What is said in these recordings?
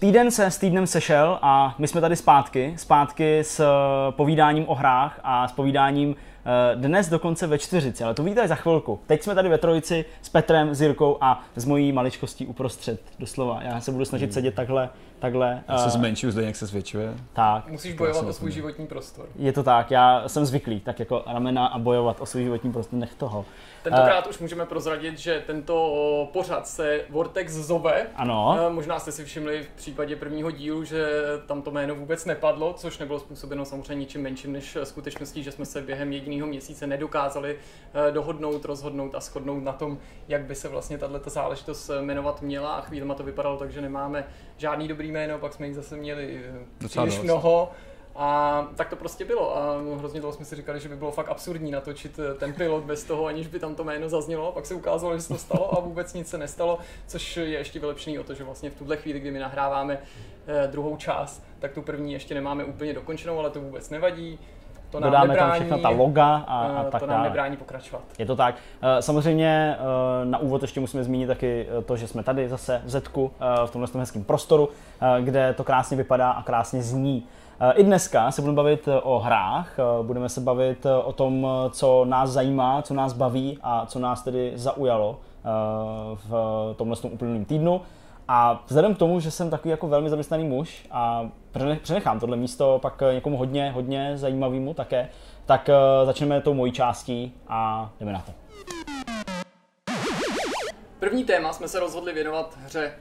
Týden se s týdnem sešel a my jsme tady zpátky, zpátky s eh, povídáním o hrách a s povídáním eh, dnes dokonce ve čtyřici, ale to víte za chvilku. Teď jsme tady ve trojici s Petrem, s Jirkou a s mojí maličkostí uprostřed, doslova. Já se budu snažit Hmm. sedět takhle, takhle. Já se eh, zmenšuju, zde jak se zvětšuje. tak, Musíš bojovat o svůj životní prostor. je to tak, já jsem zvyklý, tak jako ramena a bojovat o svůj životní prostor, nech toho. Tentokrát už můžeme prozradit, že tento pořad se Vortex zove. Ano, Eh, Možná jste si všimli v případě prvního dílu, že tam to jméno vůbec nepadlo, což nebylo způsobeno samozřejmě ničím menším než skutečností, že jsme se během jediného měsíce nedokázali eh, dohodnout, rozhodnout a shodnout na tom, jak by se vlastně tato záležitost jmenovat měla a chvílema to vypadalo tak, že nemáme žádný dobrý jméno, pak jsme jich zase měli eh, Docela příliš dost. mnoho. A tak to prostě bylo a hrozně dlouho jsme si říkali, že by bylo fakt absurdní natočit eh, ten pilot bez toho, aniž by tam to jméno zaznělo. Pak se ukázalo, že se to stalo a vůbec nic se nestalo, což je ještě vylepšený o to, že vlastně v tuhle chvíli, kdy my nahráváme eh, druhou část, tak tu první ještě nemáme úplně dokončenou, ale to vůbec nevadí. To nám dodáme tam nebrání, všechno ta loga a, eh, a tak to nám dále. nebrání pokračovat. Je to tak. Eh, Samozřejmě eh, na úvod ještě musíme zmínit taky eh, to, že jsme tady zase v Zetku, eh, v tomhle tom hezkém prostoru, eh, kde to krásně vypadá a krásně zní. Eh, I dneska se budeme bavit eh, o hrách, eh, budeme se bavit eh, o tom, eh, co nás zajímá, co nás baví a co nás tedy zaujalo eh, v tomhle tom uplynulém týdnu. A vzhledem k tomu, že jsem takový jako velmi zaměstnaný muž a přene- přenechám tohle místo pak eh, někomu hodně, hodně zajímavému také, tak eh, začneme tou mojí částí a jdeme na to. První téma jsme se rozhodli věnovat hře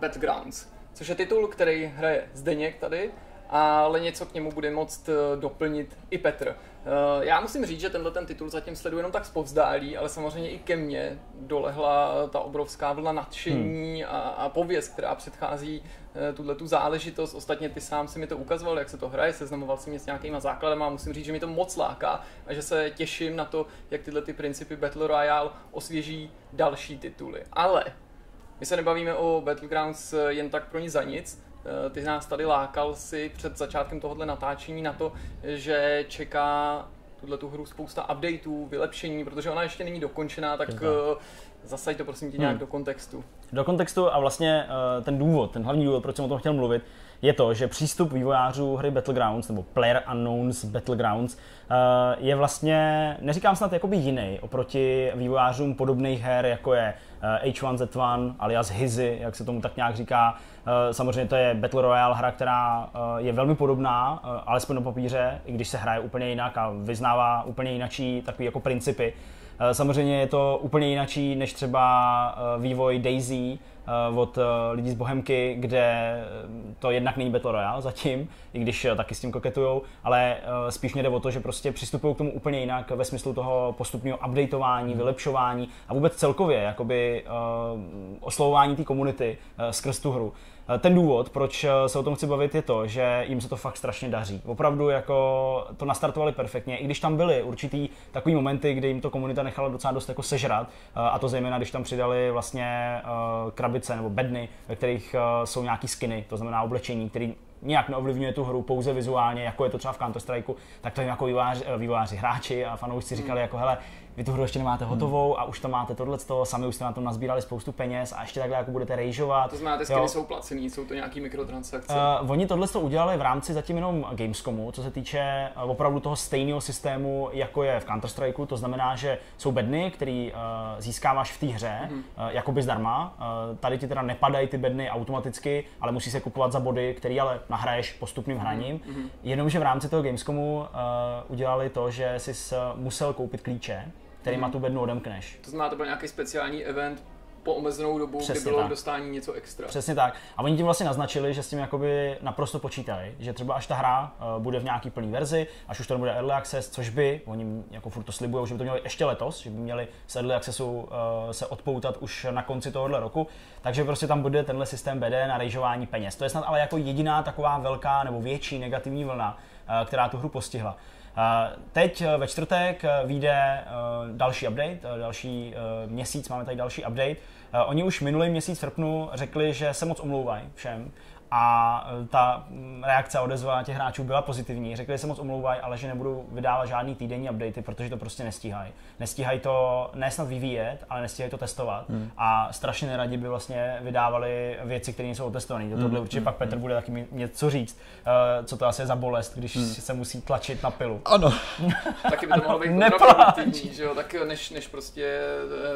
Battlegrounds, což je titul, který hraje Zdeněk tady, ale něco k němu bude moct eh, doplnit i Petr. Eh, Já musím říct, že tenhle ten titul zatím sleduji jenom tak zpovzdálí, ale samozřejmě i ke mně dolehla ta obrovská vlna nadšení a, a pověst, která předchází tuhle tu záležitost. Ostatně ty sám si mi to ukazoval, jak se to hraje, seznamoval si mě s nějakýma základama a musím říct, že mi to moc láká a že se těším na to, jak tyhle ty principy Battle Royale osvěží další tituly. Ale my se nebavíme o Battlegrounds eh, jen tak pro ní za nic. Eh, Ty nás tady lákal si před začátkem tohohle natáčení na to, že čeká tuhle tu hru spousta updateů, vylepšení, protože ona ještě není dokončená, tak eh, zasaď to prosím tě nějak Hmm. do kontextu. Do kontextu a vlastně eh, ten důvod, ten hlavní důvod, proč jsem o tom chtěl mluvit, je to, že přístup vývojářů hry Battlegrounds nebo Player Unknowns Battlegrounds eh, je vlastně, neříkám snad jakoby jiný oproti vývojářům podobných her, jako je eh, H1Z1 alias Hizy, jak se tomu tak nějak říká. Eh, Samozřejmě to je Battle Royale hra, která eh, je velmi podobná, eh, alespoň na papíře, i když se hraje úplně jinak a vyznává úplně jinačí takový jako principy. Eh, Samozřejmě je to úplně jinačí než třeba eh, vývoj Daisy eh, od lidí z Bohemky, kde to jednak není Battle Royale zatím, i když taky s tím koketujou, ale spíš mě jde o to, že prostě přistupují k tomu úplně jinak ve smyslu toho postupného updateování, vylepšování a vůbec celkově jakoby oslovování té komunity skrz tu hru. Eh, Ten důvod, proč eh, se o tom chci bavit, je to, že jim se to fakt strašně daří. Opravdu jako to nastartovali perfektně, i když tam byly určitý takový momenty, kdy jim to komunita nechala docela dost jako sežrat, eh, a to zejména, když tam přidali vlastně krabice nebo bedny, ve kterých jsou nějaký skiny, to znamená oblečení, který nějak neovlivňuje tu hru pouze vizuálně, jako je to třeba v Counter Strikeu, tak to jim jako vývojáři, eh, vývojáři hráči a fanoušci říkali jako hele, vy tu hru ještě nemáte hotovou a už tam máte tohle, sami už jste na tom nazbírali spoustu peněz a ještě takhle jako budete rejžovat. To znamená, ty Jo. skiny jsou placený, jsou to nějaký mikrotransakce. Uh, oni tohle to udělali v rámci zatím jenom Gamescomu, co se týče uh, opravdu toho stejného systému, jako je v Counter-Strikeu. To znamená, že jsou bedny, který uh, získáváš v té hře, Mhm. uh, jakoby zdarma. Uh, tady ti teda nepadají ty bedny automaticky, ale musí se kupovat za body, který ale nahraješ postupným hraním. Mhm. Jenomže v rámci toho Gamescomu uh, udělali to, že jsi musel koupit klíče, kterýma Mhm. tu bednu odemkneš. To znamená, to byl nějaký speciální event po omezenou dobu, Přesně kdy bylo tak. k dostání něco extra. Přesně tak. A oni tím vlastně naznačili, že s tím jakoby naprosto počítají, že třeba až ta hra uh, bude v nějaký plný verzi, až už to bude early access, což by, oni jako furt to slibují, že by to měli ještě letos, že by měli z early accessu uh, se odpoutat už na konci tohohle roku, takže prostě tam bude tenhle systém BD na rejžování peněz. To je snad ale jako jediná taková velká nebo větší negativní vlna, uh, která tu hru postihla. Teď uh, ve čtvrtek uh, vyjde uh, další update, další měsíc máme tady další update. Oni už minulý měsíc v srpnu řekli, že se moc omlouvají všem a e, ta mm, reakce a odezva těch hráčů byla pozitivní. Řekli, že se moc omlouvají, ale že nebudou vydávat žádný týdenní updaty, protože to prostě nestíhají. Nestíhají to ne snad vyvíjet, ale nestíhají to testovat. Hmm. A strašně neradi by vlastně vydávali věci, které nejsou otestované. Tohle hmm. určitě hmm. pak Petr bude taky mít něco říct, uh, co to asi je za bolest, když hmm. se musí tlačit na pilu. Ano. taky by to mohlo být kontraproduktivní, že jo? Tak než, než prostě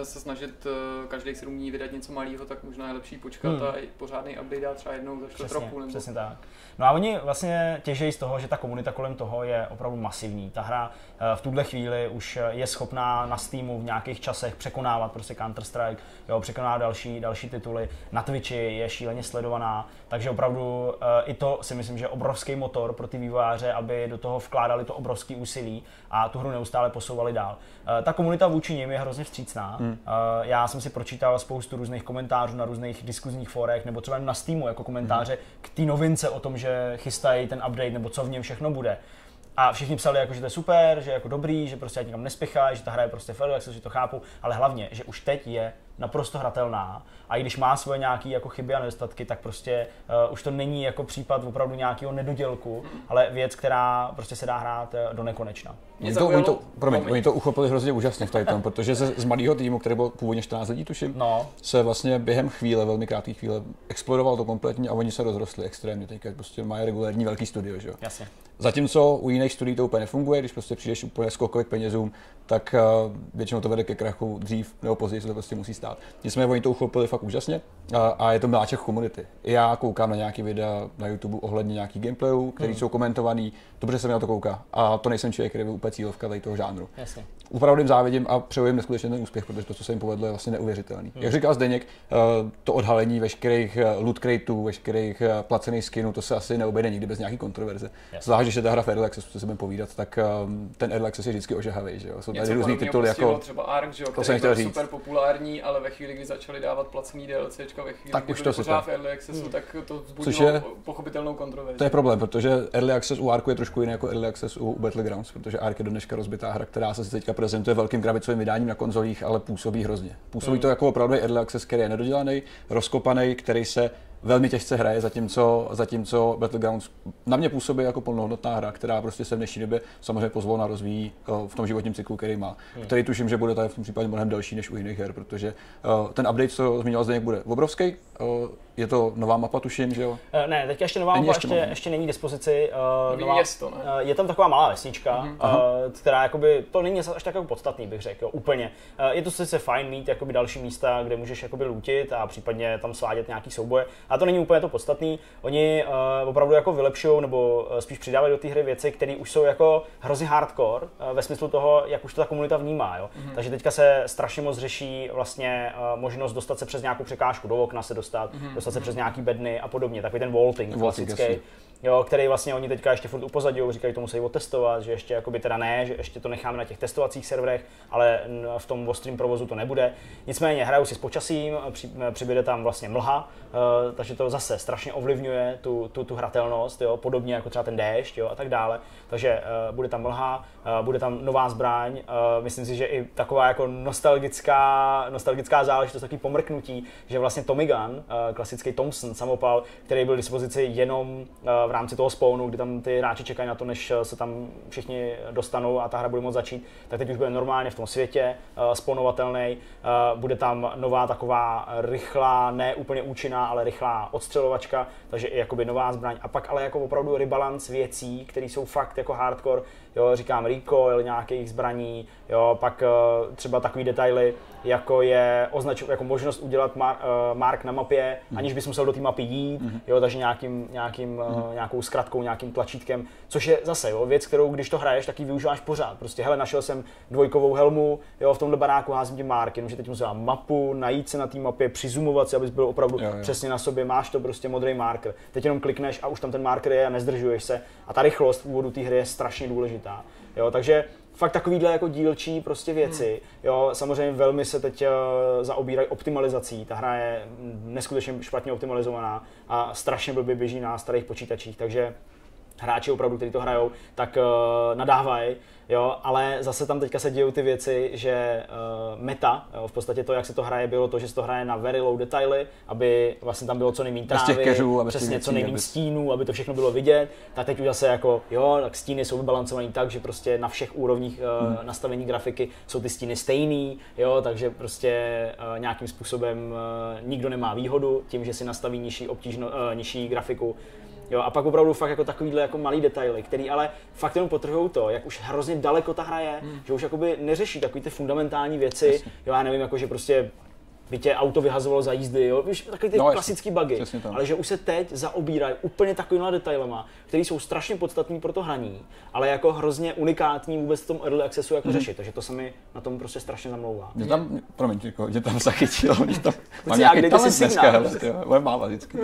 e, se snažit každých 7 dní vydat něco malého, tak možná je lepší počkat hmm. a pořádný update dát třeba jednou za přesně, trochu. Nebo... Přesně tak. No a oni vlastně těžejí z toho, že ta komunita kolem toho je opravdu masivní. Ta hra eh, v tuhle chvíli už je schopná na Steamu v nějakých časech překonávat prostě Counter-Strike, jo, překonávat další, další tituly. Na Twitchi je šíleně sledovaná, takže opravdu eh, i to si myslím, že je obrovský motor pro ty vývojáře, aby do toho vkládali to obrovské úsilí a tu hru neustále posouvali dál. Eh, ta komunita vůči nim je hrozně vstřícná. Hmm. Já jsem si pročítal spoustu různých komentářů na různých diskuzních fórech nebo třeba na Steamu jako komentáře hmm. K té novince o tom, že chystají ten update nebo co v něm všechno bude. A všichni psali, jako, že to je super, že je jako dobrý, že prostě nikam nespěchají, že ta hra je prostě fair, že to chápu, ale hlavně, že už teď je naprosto hratelná a i když má svoje nějaké jako chyby a nedostatky, tak prostě uh, už to není jako případ opravdu nějakého nedodělku, ale věc, která prostě se dá hrát uh, do nekonečna. Oni to, oni, to, promiň, oni to uchopili hrozně úžasně v tady tom, protože se z malého týmu, který byl původně 14 lidí, tuším, no. se vlastně během chvíle, velmi krátké chvíle, explodoval to kompletně a oni se rozrostli extrémně. Teďka prostě mají regulární velký studio, že jo. Jasně. Zatímco u jiných studií to úplně nefunguje, když prostě přijdeš úplně skokově k penězům, tak uh, většinou to vede ke krachu dřív nebo později se to prostě musí stát. Nicméně oni to uchopili fakt úžasně a, a je to miláček komunity. Já koukám na nějaký videa na YouTube ohledně nějakých gameplayů, které hmm. jsou komentovaný, dobře se mi na to kouká. A to nejsem člověk, který byl úplně cílovka tady toho žánru. Jasně. Opravdu závidím a přeju jim neskutečně ten úspěch, protože to, co se jim povedlo, je vlastně neuvěřitelný. Hmm. Jak říkal Zdeněk, uh, to odhalení veškerých uh, loot crateů, veškerých uh, placených skinů, to se asi neobejde nikdy bez nějaký kontroverze. Zvlášť, že ta hra v Early Access, co se budeme povídat, tak ten Early Access je vždycky ožahavý. Že jo? Jsou tady různý tituly jako. Třeba Ark, že jo, to jsem chtěl říct. super populární, ale ve chvíli, kdy začali dávat placený DLCčka, ve chvíli, tak kdy už to pořád v Early Accessu, hmm. tak to vzbudilo je, pochopitelnou kontroverzi. To je problém, protože Early Access u Arku je trošku jiný jako Early Access u Battlegrounds, protože Ark je do dneška rozbitá hra, která se teďka prezentuje velkým krabicovým vydáním na konzolích, ale působí hrozně. Působí to jako opravdu Early Access, který je nedodělaný, rozkopaný, který se velmi těžce hraje, zatímco, zatímco Battlegrounds na mě působí jako plnohodnotná hra, která prostě se v dnešní době samozřejmě pozvolna rozvíjí eh, v tom životním cyklu, který má. Hmm. Který tuším, že bude tady v tom případě mnohem delší než u jiných her, protože uh, ten update, co zmiňoval Zdeněk, bude obrovský. Je to nová mapa, tuším, že jo? Uh, ne, teď ještě nová není mapa, ještě, ještě, ještě není k dispozici. Uh, nová, město, ne? Uh, je tam taková malá vesnička, uh-huh. uh, která jakoby, to není až tak jako podstatný, bych řekl, jo, úplně. Uh, je to sice fajn mít jakoby další místa, kde můžeš jakoby lootit a případně tam svádět nějaký souboje, a to není úplně to podstatný. Oni uh, opravdu jako vylepšují nebo spíš přidávají do té hry věci, které už jsou jako hrozně hardcore uh, ve smyslu toho, jak už to ta komunita vnímá. Jo? Mm-hmm. Takže teďka se strašně moc řeší vlastně uh, možnost dostat se přes nějakou překážku do okna se dostat, mm-hmm. Dostat se přes nějaký bedny a podobně. Takový ten vaulting, klasický jo, který vlastně oni teďka ještě furt upozadí, říkají, to musí otestovat, že ještě jakoby teda ne, že ještě to necháme na těch testovacích serverech, ale v tom ostrým provozu to nebude. Nicméně hrajou si s počasím, při, přibude tam vlastně mlha, uh, takže to zase strašně ovlivňuje tu, tu, tu hratelnost, jo, podobně jako třeba ten déšť jo, a tak dále. Takže uh, bude tam mlha, uh, bude tam nová zbraň, uh, myslím si, že i taková jako nostalgická, nostalgická záležitost, takový pomrknutí, že vlastně Tommy Gun, uh, klasický Thompson samopal, který byl k dispozici jenom uh, v rámci toho spawnu, kdy tam ty hráči čekají na to, než se tam všichni dostanou a ta hra bude moct začít, tak teď už bude normálně v tom světě uh, spawnovatelný. Uh, bude tam nová taková rychlá, ne úplně účinná, ale rychlá odstřelovačka, takže i jakoby nová zbraň. A pak ale jako opravdu rebalance věcí, které jsou fakt jako hardcore, jo, říkám recoil nějakých zbraní, jo, pak uh, třeba takový detaily, jako je označ, jako možnost udělat mar, uh, mark na mapě, mm. aniž bys musel do té mapy jít, mm. jo, takže nějakým, nějakým, mm. uh, nějakou zkratkou, nějakým tlačítkem, což je zase jo, věc, kterou když to hraješ, tak ji využíváš pořád. Prostě hele, našel jsem dvojkovou helmu, jo, v tomhle baráku házím ti mark, jenomže teď musím mapu, najít se na té mapě, přizumovat si, abys byl opravdu jo, jo. přesně na sobě, máš to prostě modrý marker. Teď jenom klikneš a už tam ten marker je a nezdržuješ se. A ta rychlost v úvodu té hry je strašně důležitá. Jo, takže fakt takovýhle jako dílčí prostě věci. Hmm. Jo, samozřejmě velmi se teď uh, zaobírají optimalizací. Ta hra je neskutečně špatně optimalizovaná a strašně blbě běží na starých počítačích, takže hráči opravdu, kteří to hrajou, tak uh, nadávají, jo, ale zase tam teďka se dějou ty věci, že uh, meta, jo, v podstatě to, jak se to hraje, bylo to, že se to hraje na very low detaily, aby vlastně tam bylo co nejméně trávy, keřů, přesně co nejméně stínů, aby to všechno bylo vidět. Tak teď už zase jako, jo, tak stíny jsou vybalancované tak, že prostě na všech úrovních uh, hmm. nastavení grafiky jsou ty stíny stejný, jo, takže prostě uh, nějakým způsobem uh, nikdo nemá výhodu tím, že si nastaví nižší, obtížno, uh, nižší grafiku, Jo, a pak opravdu fakt jako takovýhle jako malý detaily, který ale fakt jenom potrhují to, jak už hrozně daleko ta hra je, hmm. že už jakoby neřeší takové ty fundamentální věci, Jasně. jo, já nevím, jako že prostě by tě auto vyhazovalo za jízdy, jo? Víš, takový ty no, klasický bugy, ale že už se teď zaobírají úplně takovýmhle detailama, které jsou strašně podstatní pro to hraní, ale jako hrozně unikátní vůbec v tom early accessu jako mm. řešit, takže to se mi na tom prostě strašně zamlouvá. Mě tam, promiň, jako, mě tam zachytilo, mě tam mám nějaký talent dneska, hele, tyjo, máma vždycky.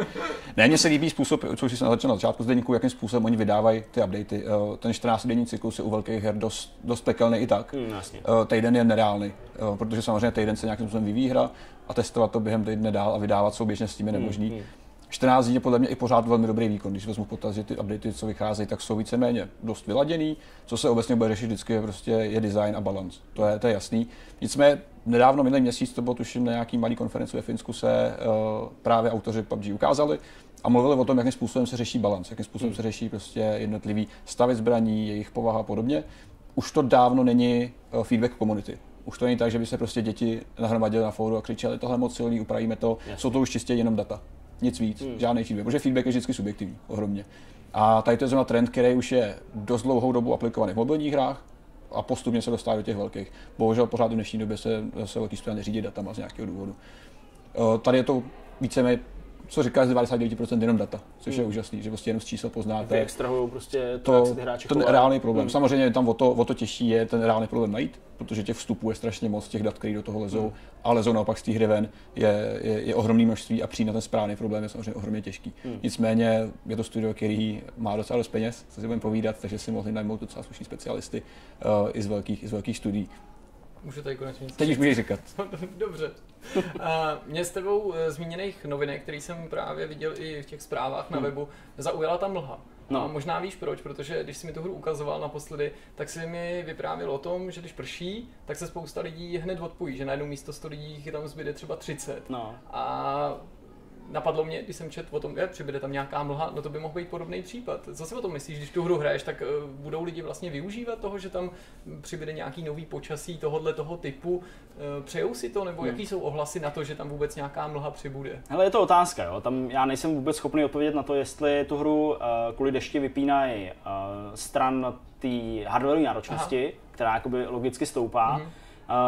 Ne, mně se líbí způsob, co jsem začal na začátku zdeníku, jakým způsobem oni vydávají ty updaty. Eh, ten 14 denní cyklus je u velkých her dost, dost pekelný i tak. Mm, jasně. Eh, týden je nereálný, eh, protože samozřejmě týden se nějakým způsobem vyvíjí hra, a testovat to během týdne dál a vydávat souběžně s tím je hmm, nemožný. Hmm. 14 dní je podle mě i pořád velmi dobrý výkon. Když vezmu potaz, že ty updaty, co vycházejí, tak jsou víceméně dost vyladěný. Co se obecně bude řešit vždycky je prostě je design a balance. To je, to je jasný. Nicméně nedávno, minulý měsíc, to bylo tuším na nějaký malý konferenci ve Finsku, se uh, právě autoři PUBG ukázali a mluvili o tom, jakým způsobem se řeší balance, jakým způsobem se řeší prostě jednotlivý stavy zbraní, jejich povaha a podobně. Už to dávno není uh, feedback komunity už to není tak, že by se prostě děti nahromadily na fóru a křičeli, tohle moc silný, upravíme to. Jasně. Jsou to už čistě jenom data. Nic víc, hmm. žádný feedback, protože feedback je vždycky subjektivní, ohromně. A tady to je zrovna trend, který už je dost dlouhou dobu aplikovaný v mobilních hrách a postupně se dostává do těch velkých. Bohužel pořád v dnešní době se, se velký studia neřídí datama z nějakého důvodu. Tady je to víceméně co říká z 99% jenom data, což hmm. je úžasný, že prostě jenom z čísel poznáte. extrahují prostě to, to, jak se ty hráči Ten reálný problém. Hmm. Samozřejmě tam o to, o to těžší je ten reálný problém najít, protože těch vstupů je strašně moc, těch dat, které do toho lezou, hmm. a lezou naopak z té hry ven, je, je, je ohromný množství a přijít na ten správný problém je samozřejmě ohromně těžký. Hmm. Nicméně je to studio, který má docela dost peněz, co si budeme povídat, takže si mohli najmout docela slušní specialisty uh, i z velkých, i z velkých studií. Můžu tady konečně nic Teď už můžeš říkat. Dobře. A mě s tebou eh, zmíněných novinek, který jsem právě viděl i v těch zprávách na hmm. webu, zaujala ta mlha. No. A možná víš proč, protože když jsi mi tu hru ukazoval naposledy, tak si mi vyprávěl o tom, že když prší, tak se spousta lidí hned odpojí, že najednou místo 100 lidí tam zbyde třeba 30. No. A napadlo mě, když jsem četl o tom, že přibude tam nějaká mlha, no to by mohl být podobný případ. Co si o tom myslíš, když tu hru hraješ, tak uh, budou lidi vlastně využívat toho, že tam přibude nějaký nový počasí tohohle toho typu? Uh, přejou si to, nebo hmm. jaký jsou ohlasy na to, že tam vůbec nějaká mlha přibude? Hele, je to otázka, jo. Tam já nejsem vůbec schopný odpovědět na to, jestli tu hru uh, kvůli dešti vypínají stran té hardwareové náročnosti, Aha. která jakoby logicky stoupá, hmm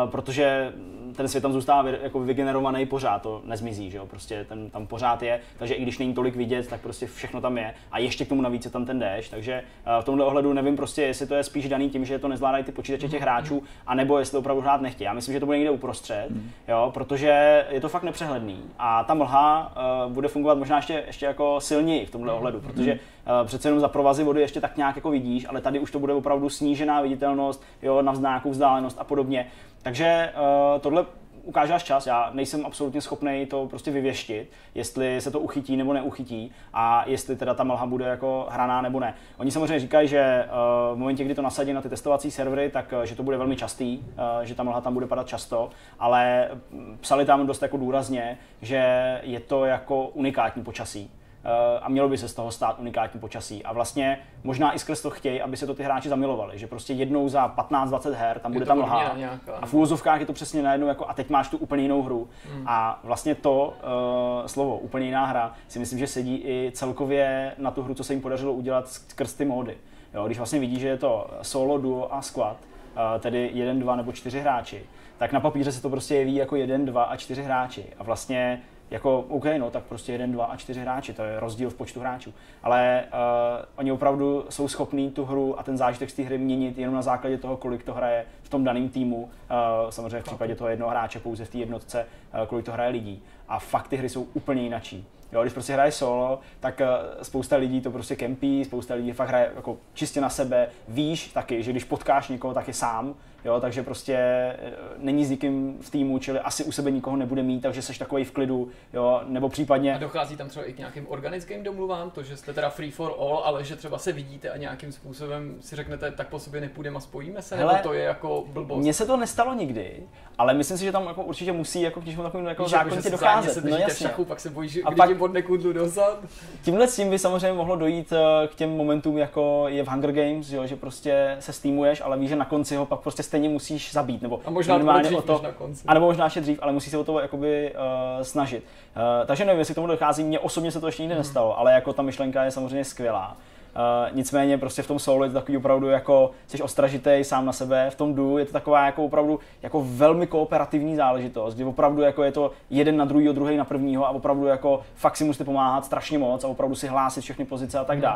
protože ten svět tam zůstává jako vygenerovaný pořád, to nezmizí, že jo, prostě ten tam pořád je, takže i když není tolik vidět, tak prostě všechno tam je. A ještě k tomu navíc je tam ten déšť, takže uh, v tomhle ohledu nevím prostě, jestli to je spíš daný tím, že to nezvládají ty počítače těch hráčů, anebo jestli to opravdu hrát nechtějí. Já myslím, že to bude někde uprostřed, jo, protože je to fakt nepřehledný. A ta mlha uh, bude fungovat možná ještě, ještě jako silněji v tomhle ohledu, protože přece jenom za provazy vody ještě tak nějak jako vidíš, ale tady už to bude opravdu snížená viditelnost, jo, na nějakou vzdálenost a podobně. Takže uh, tohle ukáže až čas. Já nejsem absolutně schopný to prostě vyvěštit, jestli se to uchytí nebo neuchytí a jestli teda ta mlha bude jako hraná nebo ne. Oni samozřejmě říkají, že uh, v momentě, kdy to nasadí na ty testovací servery, tak že to bude velmi častý, že ta mlha tam bude padat často, ale psali tam dost jako důrazně, že je to jako unikátní počasí Eh, a mělo by se z toho stát unikátní počasí. A vlastně možná i skrz to chtějí, aby se to ty hráči zamilovali, že prostě jednou za 15-20 her tam bude ta mlha a v úvozovkách je to přesně najednou jako a teď máš tu úplně jinou hru. Hmm. A vlastně to uh, slovo úplně jiná hra si myslím, že sedí i celkově na tu hru, co se jim podařilo udělat skrz ty módy. Jo, když vlastně vidí, že je to solo, duo a squad, uh, tedy jeden, dva nebo čtyři hráči, tak na papíře se to prostě jeví jako jeden, dva a čtyři hráči. A vlastně jako OK, no tak prostě jeden, dva a čtyři hráči, to je rozdíl v počtu hráčů. Ale uh, oni opravdu jsou schopní tu hru a ten zážitek z té hry měnit jenom na základě toho, kolik to hraje v tom daném týmu, uh, samozřejmě v případě toho jednoho hráče pouze v té jednotce, uh, kolik to hraje lidí. A fakt ty hry jsou úplně jinačí. Jo, když prostě hraješ solo, tak spousta lidí to prostě kempí, spousta lidí fakt hraje jako čistě na sebe. Víš taky, že když potkáš někoho, tak je sám, jo, takže prostě e, není s nikým v týmu, čili asi u sebe nikoho nebude mít, takže seš takový v klidu, jo, nebo případně... A dochází tam třeba i k nějakým organickým domluvám, to, že jste teda free for all, ale že třeba se vidíte a nějakým způsobem si řeknete, tak po sobě nepůjdeme a spojíme se, Hele, nebo to je jako blbost? Mně se to nestalo nikdy, ale myslím si, že tam jako určitě musí jako k něčemu takovému jako zákonitě docházet. Se no jasně. Šachu, pak se bojíš, a pak bodne kudlu dozad. Tímhle s tím by samozřejmě mohlo dojít e, k těm momentům, jako je v Hunger Games, jo, že prostě se stýmuješ, ale víš, že na konci ho pak prostě stejně musíš zabít. Nebo a možná minimálně o to, na konci. A nebo možná ještě dřív, ale musí se o to jakoby uh, snažit. Uh, takže nevím, jestli k tomu dochází. Mně osobně se to ještě nikdy hmm. nestalo, ale jako ta myšlenka je samozřejmě skvělá. Uh, nicméně prostě v tom solo je to takový opravdu jako jsi ostražitý sám na sebe, v tom du je to taková jako opravdu jako velmi kooperativní záležitost, kdy opravdu jako je to jeden na druhý, druhý na prvního a opravdu jako fakt si musíte pomáhat strašně moc a opravdu si hlásit všechny pozice a tak hmm.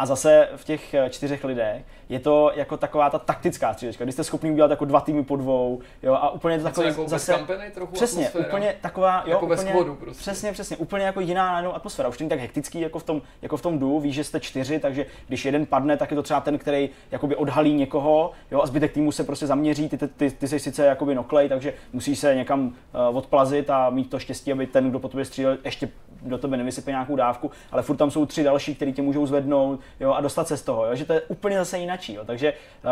A zase v těch eh, čtyřech lidech je to jako taková ta taktická střílečka, kdy jste schopni udělat jako dva týmy po dvou, jo, a úplně to takový jako zase, kampany, trochu přesně, atmosféra. úplně taková, jo, jako úplně, schodu prostě. přesně, přesně, úplně jako jiná najednou atmosféra, už není tak hektický jako v tom, jako v tom du, víš, že jste čtyři, takže když jeden padne, tak je to třeba ten, který jakoby odhalí někoho, jo, a zbytek týmu se prostě zaměří, ty, ty, ty, ty jsi sice jakoby noklej, takže musíš se někam uh, odplazit a mít to štěstí, aby ten, kdo po tobě střílel, ještě do tebe nevysype nějakou dávku, ale furt tam jsou tři další, kteří tě můžou zvednout, jo, a dostat se z toho, jo, že to je úplně zase jinačí. Jo. Takže uh,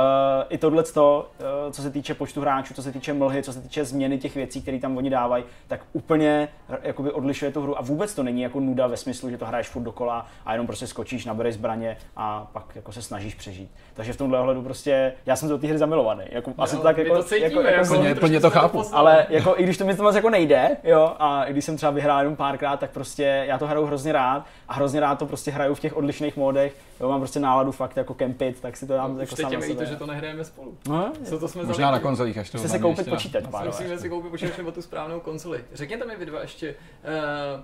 i tohle, uh, co se týče počtu hráčů, co se týče mlhy, co se týče změny těch věcí, které tam oni dávají, tak úplně jakoby odlišuje tu hru a vůbec to není jako nuda ve smyslu, že to hraješ furt dokola a jenom prostě skočíš, nabereš zbraně a pak jako se snažíš přežít. Takže v tomhle ohledu prostě, já jsem do té hry zamilovaný. Jako, no, asi tak jako, to cítíme, jako, jako, plně, plně to chápu. Ale jako, i když to mi to moc jako nejde, jo, a i když jsem třeba vyhrál jenom párkrát, tak prostě já to hraju hrozně rád a hrozně rád to prostě hraju v těch odlišných módech. Jo, mám prostě náladu fakt jako kempit, tak si to dám no, jako sám to, že to nehrajeme spolu. No, Co to jsme Možná zavěděli. na konzolích, až to Musíte si koupit počítač. Musíme si koupit počítač nebo tu správnou konzoli. Řekněte mi vy dva ještě, uh,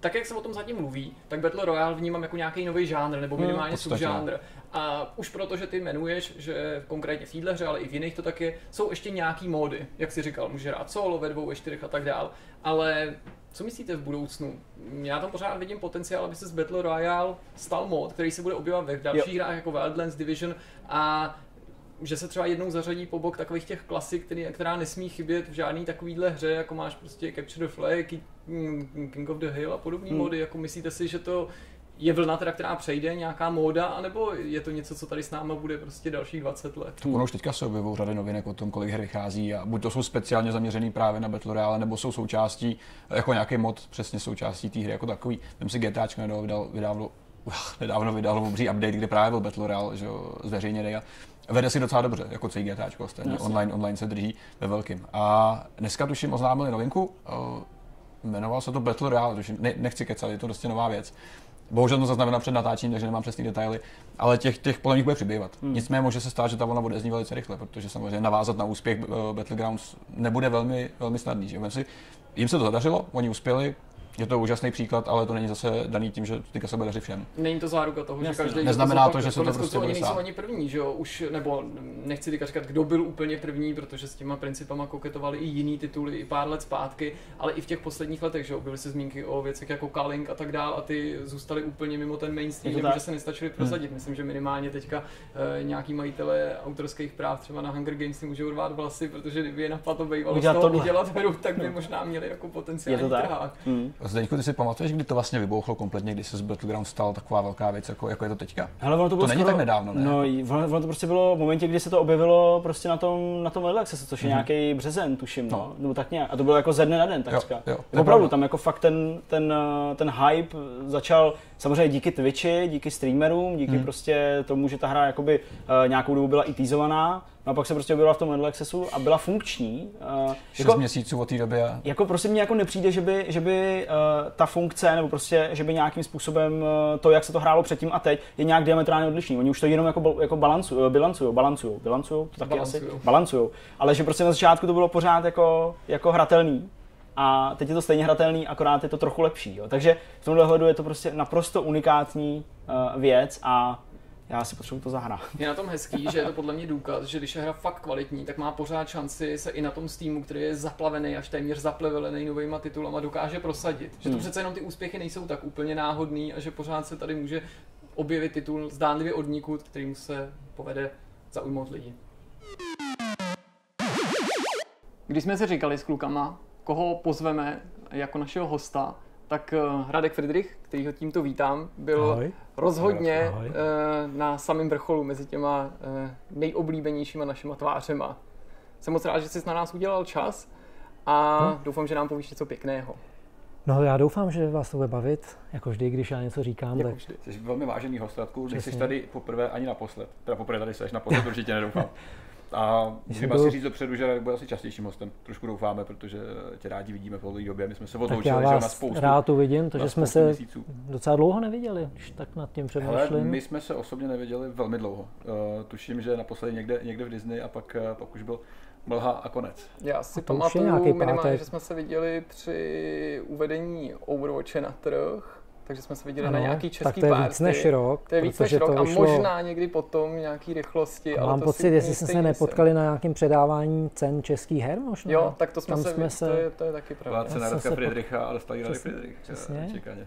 tak jak se o tom zatím mluví, tak Battle Royale vnímám jako nějaký nový žánr nebo hmm, minimálně hmm, subžánr. A už proto, že ty jmenuješ, že konkrétně v téhle hře, ale i v jiných to tak je, jsou ještě nějaký módy, jak jsi říkal, může hrát solo, ve dvou, ve čtyřech a tak dál. Ale co myslíte v budoucnu? Já tam pořád vidím potenciál, aby se z Battle Royale stal mod, který se bude objevovat ve dalších hrách jako Wildlands Division a že se třeba jednou zařadí po bok takových těch klasik, který, která nesmí chybět v žádný takovýhle hře, jako máš prostě Capture the Flag, King of the Hill a podobné hmm. mody, jako myslíte si, že to je vlna teda, která přejde, nějaká móda, anebo je to něco, co tady s náma bude prostě dalších 20 let? Ono už teďka se objevují řady novinek o tom, kolik her vychází a buď to jsou speciálně zaměřený právě na Battle Royale, nebo jsou součástí, jako nějaký mod, přesně součástí té hry jako takový. Vím si GTAčko nedávno vydal, vydávalo, nedávno vydal obří update, kde právě byl Battle Royale že zveřejněný a vede si docela dobře, jako celý GTAčko, stejně online, online se drží ve velkým. A dneska tuším oznámili novinku, jmenoval se to Battle Royale, tuším, ne, nechci kecat, je to dosti nová věc. Bohužel to zaznamenám před natáčením, takže nemám přesné detaily, ale těch, těch polemik bude přibývat. Hmm. Nicméně může se stát, že ta vlna bude zní velice rychle, protože samozřejmě navázat na úspěch uh, Battlegrounds nebude velmi, velmi snadný. Že? Si, jim se to zadařilo, oni uspěli, je to úžasný příklad, ale to není zase daný tím, že teďka se daří všem. Není to záruka toho, Jasně. že každý. Neznamená to, že se to prostě oni nejsou ani první, že jo? Už, nebo nechci teďka říkat, kdo byl úplně první, protože s těma principama koketovali i jiný tituly i pár let zpátky, ale i v těch posledních letech, že jo? Byly se zmínky o věcech jako Kalink a tak dál a ty zůstaly úplně mimo ten mainstream, nebo že se nestačili hmm. prosadit. Hmm. Myslím, že minimálně teďka e, nějaký majitelé autorských práv třeba na Hunger Games si můžou urvat vlasy, protože kdyby je napadlo bývalo z toho udělat hru, tak by možná měli jako potenciální trhák. Hmm. Zdeňku, ty si pamatuješ, kdy to vlastně vybouchlo kompletně, kdy se z Battleground stal taková velká věc, jako, jako je to teďka? Hele, ono to, bylo to není skoro, tak nedávno, ne? No, ono, ono, to prostě bylo v momentě, kdy se to objevilo prostě na tom, na tom Access, což je mm-hmm. nějaký březen, tuším, no. no. Nebo tak nějak. A to bylo jako ze dne na den, takřka. Jo, jo, opravdu, tam jako fakt ten, ten, ten hype začal samozřejmě díky Twitchi, díky streamerům, díky hmm. prostě tomu, že ta hra jakoby uh, nějakou dobu byla i teasovaná, No a pak se prostě objevila v tom Early Accessu a byla funkční. Uh, jako, měsíců od té doby. A... Jako prostě mně jako nepřijde, že by, že by uh, ta funkce, nebo prostě, že by nějakým způsobem uh, to, jak se to hrálo předtím a teď, je nějak diametrálně odlišný. Oni už to jenom jako, jako balancují, bilancují, balancují, bilancují, to taky balancují. asi, balancují. Ale že prostě na začátku to bylo pořád jako, jako hratelný a teď je to stejně hratelný, akorát je to trochu lepší. Jo. Takže v tomhle hledu je to prostě naprosto unikátní uh, věc a já si potřebuji to zahrát. Je na tom hezký, že je to podle mě důkaz, že když je hra fakt kvalitní, tak má pořád šanci se i na tom Steamu, který je zaplavený až téměř zaplevelený novýma titulama, dokáže prosadit. Že to Hmm. přece jenom ty úspěchy nejsou tak úplně náhodný a že pořád se tady může objevit titul zdánlivě odnikud, kterým se povede zaujmout lidi. Když jsme si říkali s klukama, koho pozveme jako našeho hosta, tak eh, Radek Friedrich, kterýho tímto vítám, byl Ahoj. rozhodně Ahoj. eh, na samém vrcholu mezi těma eh, nejoblíbenějšíma našima tvářema. Jsem moc rád, že jsi na nás udělal čas a No. doufám, že nám povíš něco pěkného. No já doufám, že vás to bude bavit, jako vždy, když já něco říkám, Jako tak vždy. Jsi velmi vážený host, Radku, nejsi tady poprvé ani naposled. Teda poprvé tady seš, naposled určitě nedoufám. A jsem byl- si říct dopředu, že bude asi častějším hostem. Trošku doufáme, protože tě rádi vidíme po dlouhé době. My jsme se odloučili že na spoustu, rád uvidím, na to, že jsme se měsíců. docela dlouho neviděli, když tak nad tím Hele, přemýšlím. my jsme se osobně neviděli velmi dlouho. Uh, tuším, že naposledy někde, někde v Disney a pak, uh, pak už byl mlha a konec. Já si A to pamatuju minimálně, pátek. že jsme se viděli při uvedení Overwatche na trh, takže jsme se viděli na nějaký český tak to je víc party. než rok, To je víc než rok to a vyšlo, možná někdy potom nějaký rychlosti. ale mám to pocit, jestli jsme se nepotkali na nějakém předávání cen českých her možná. Jo, tak to jsme, Tam se, jsme se... To, je, to je taky Byla pravda. cena jsem Radka Friedricha a dostali Přesně, Friedrich. eh.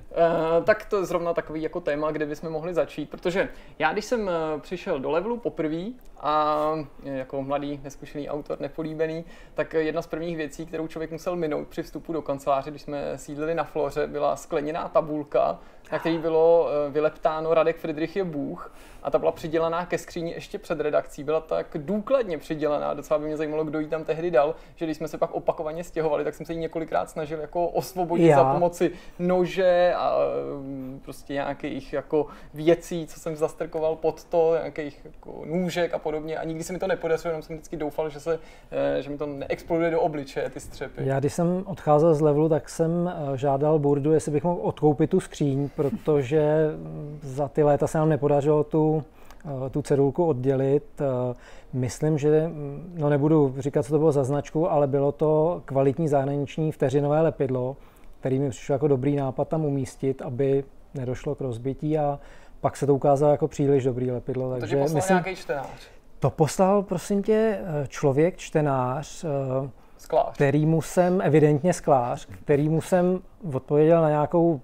Uh, tak to je zrovna takový jako téma, kde bychom mohli začít, protože já když jsem eh, přišel do levelu poprvé a eh, jako mladý, neskušený autor, nepolíbený, tak eh, jedna z prvních věcí, kterou člověk musel minout při vstupu do kanceláře, když jsme sídlili na Floře, byla skleněná tabulka, na který bylo eh, vyleptáno Radek Friedrich je Bůh a ta byla přidělaná ke skříni ještě před redakcí. Byla tak důkladně přidělaná, docela by mě zajímalo, kdo ji tam tehdy dal, že když jsme se pak opakovaně stěhovali, tak jsem se ji několikrát snažil jako osvobodit Já. za pomoci nože a mm, prostě nějakých jako věcí, co jsem zastrkoval pod to, nějakých jako nůžek a podobně a nikdy se mi to nepodařilo, jenom jsem vždycky doufal, že, se, eh, že mi to neexploduje do obličeje, ty střepy. Já když jsem odcházel z levelu, tak jsem eh, žádal Burdu, jestli bych mohl odkoupit tu skříň, protože mm, za ty léta se nám nepodařilo tu, tu cedulku oddělit. Eh, Myslím, že, mm, no nebudu říkat, co to bylo za značku, ale bylo to kvalitní zahraniční vteřinové lepidlo, který mi přišel jako dobrý nápad tam umístit, aby nedošlo k rozbití a pak se to ukázalo jako příliš dobrý lepidlo. Takže Takže poslal myslím, nějaký čtenář, to poslal, prosím tě, eh, člověk, čtenář, eh, sklář. kterýmu jsem, evidentně sklář, kterýmu jsem odpověděl na nějakou,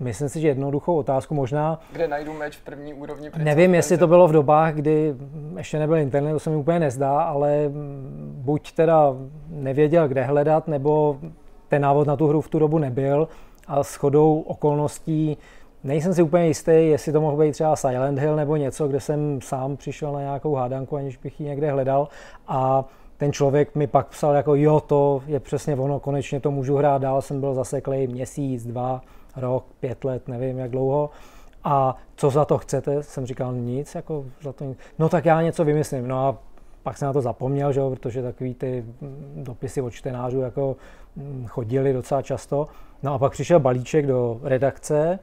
myslím si, že jednoduchou otázku, možná, Kde najdu meč v první úrovni? nevím, jestli to bylo v dobách, kdy ještě nebyl internet, to se mi úplně nezdá, ale buď teda nevěděl, kde hledat, nebo ten návod na tu hru v tu dobu nebyl. A s chodou okolností nejsem si úplně jistý, jestli to mohl být třeba Silent Hill nebo něco, kde jsem sám přišel na nějakou hádanku, aniž bych ji někde hledal. A ten člověk mi pak psal jako jo, to je přesně ono, konečně to můžu hrát dál, jsem byl zaseklý měsíc, dva, rok, pět let, nevím jak dlouho. A co za to chcete? Jsem říkal nic, jako za to nic. No tak já něco vymyslím. No a pak jsem na to zapomněl, že jo, protože takový ty dopisy od čtenářů jako mm, chodili docela často. No a pak přišel balíček do redakce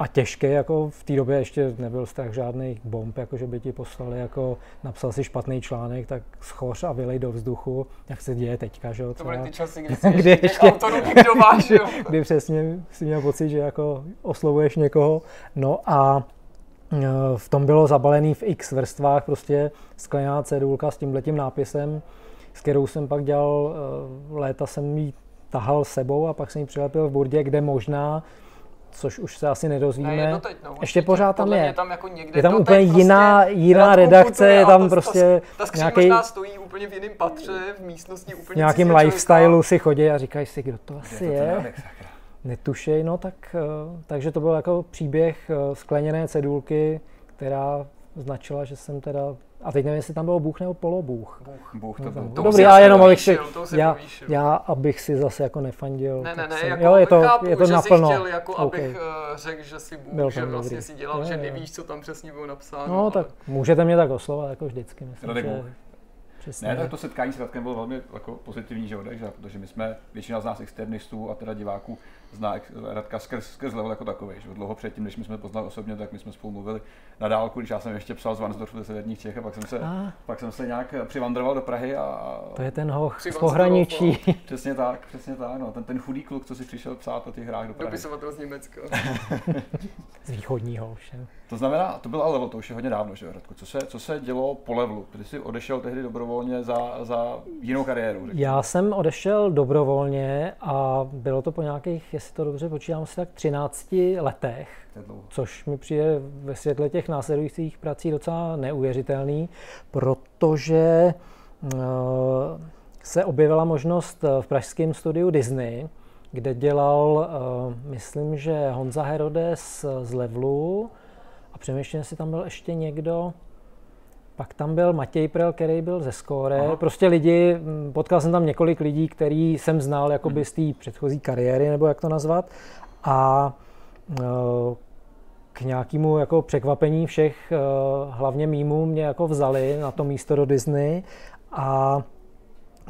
a těžký, jako v té době ještě nebyl strach žádných bomb, jako že by ti poslali, jako napsal si špatný článek, tak schoř a vylej do vzduchu, jak se děje teďka, že jo, To byly ty časy, kdy si Kdy ještě ještě- autorů někdo vážil. kdy přesně si měl pocit, že jako oslovuješ někoho. No a e, v tom bylo zabalený v x vrstvách prostě skleněná cedulka s tímhletím nápisem, s kterou jsem pak dělal, e, léta jsem ji tahal sebou a pak jsem ji přilepil v burdě, kde možná, což už se asi nedozvíme, Ne, je doteď, no, ještě pořád tam je. tam jako někde Je tam doteď úplně jiná- jiná Radku redakce, je tam ta- ta- prostě Ta skříň nějaký- možná stojí úplně v jiném patře, v místnosti úplně v nějakém cizího lifestylu si chodí a říkají si, kdo to asi to je. Sakra? netušej, no tak, eh, takže to byl jako příběh eh, skleněné cedulky, která značila, že jsem teda, a teď nevím, jestli tam byl Bůh nebo polobůh. Bůh to No, byl. tam- To Dobrý, já jenom abych si, já, já, abych si zase jako nefandil. Ne, ne, ne, jsem, jako jo, je to, chápu, je to že naplno. jsi chtěl, jako OK. abych uh, řekl, že si Bůh, Byl že vlastně dobrý. si dělal, Jo, že nevíš, co tam přesně bylo napsáno. No, ale- tak můžete mě tak oslovat, jako vždycky, myslím, Radek že... Bůh. Přesně. Ne, tak to setkání s Radkem bylo velmi jako pozitivní, že jo, takže, protože my jsme, většina z nás externistů a teda diváků zná Radka skrz, skrz level jako takový. Že dlouho předtím, než my jsme poznali osobně, tak my jsme spolu mluvili na dálku, když já jsem ještě psal z Vansdorfu ze severních Čech a pak jsem se, a. pak jsem se nějak přivandroval do Prahy a... To je ten hoch z pohraničí. Přesně tak, přesně tak, no, ten, ten chudý kluk, co si přišel psát o těch hrách do Prahy. Dopisovatel z Německa. z východního všem. To znamená, to byl ale level, to už je hodně dávno, že Radko? Co se, co se dělo po levelu? Ty jsi odešel tehdy dobrovolně za, za jinou kariéru? Řekl. Já jsem odešel dobrovolně a bylo to po nějakých, jestli to dobře počítám, asi tak 13 letech, což mi přijde ve světle těch následujících prací docela neuvěřitelný, protože uh, se objevila možnost v pražském studiu Disney, kde dělal, uh, myslím, že Honza Herodes z Levelu, přemýšlím, jestli tam byl ještě někdo, pak tam byl Matěj Prel, který byl ze Skóre. Aha. Prostě lidi, mm, potkal jsem tam několik lidí, který jsem znal jakoby z té předchozí kariéry, nebo jak to nazvat. A e, k nějakému jako překvapení všech, e, hlavně mýmu, mě jako vzali na to místo do Disney a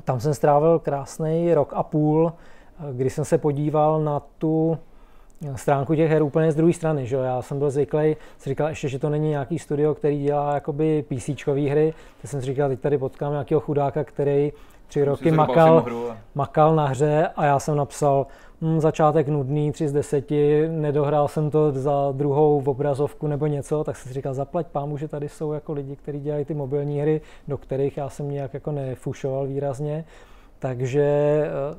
tam jsem strávil krásný rok a půl, e, kdy jsem se podíval na tu stránku těch her úplně z druhé strany. Že? Já jsem byl zvyklý, si říkal ještě, že to není nějaký studio, který dělá jakoby PC hry, tak jsem si říkal, teď tady potkám nějakého chudáka, který tři roky makal, makal na hře a já jsem napsal, hm, začátek nudný, 3 z 10, nedohrál jsem to za druhou v obrazovku nebo něco, tak jsem si říkal, zaplať pámu, že tady jsou jako lidi, kteří dělají ty mobilní hry, do kterých já jsem nějak jako nefušoval výrazně. Takže eh,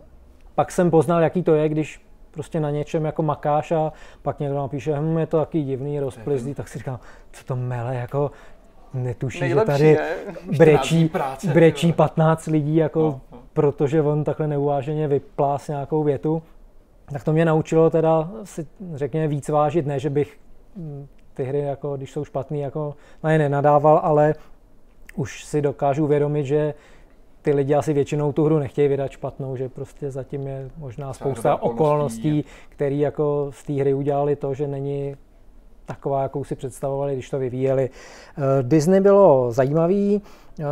pak jsem poznal, jaký to je, když prostě na něčem jako makáš a pak někdo napíše, hm, je to taky divný, rozplizlý, tak si říkám, co to mele, jako netuší, Nejlepší, že tady ne? brečí, práce, brečí 15 lidí, jako, no, no. protože on takhle neuváženě vyplás nějakou větu. Tak to mě naučilo teda si, řekněme, víc vážit, ne, že bych hm, ty hry, jako, když jsou špatný, jako na ně nenadával, ale už si dokážu uvědomit, že ty lidi asi většinou tu hru nechtějí vydat špatnou, že prostě zatím je možná spousta okolností, které jako z té hry udělali to, že není taková, jakou si představovali, když to vyvíjeli. Eh, Disney bylo zajímavý, eh,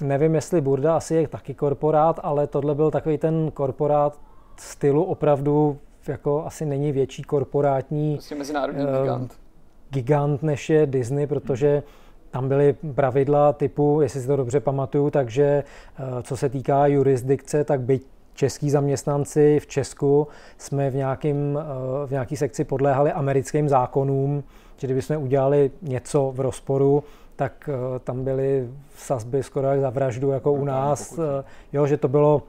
nevím, jestli Burda asi je taky korporát, ale tohle byl takový ten korporát stylu opravdu jako asi není větší korporátní prostě mezinárodní gigant. gigant než je Disney, protože hmm tam byly pravidla typu, jestli si to dobře pamatuju, takže eh, co se týká jurisdikce, tak byť český zaměstnanci v Česku jsme v, nějakým, eh, v nějaký sekci podléhali americkým zákonům, že kdybychom udělali něco v rozporu, tak eh, tam byly sazby skoro jak za vraždu, jako u nás. Jo, že to bylo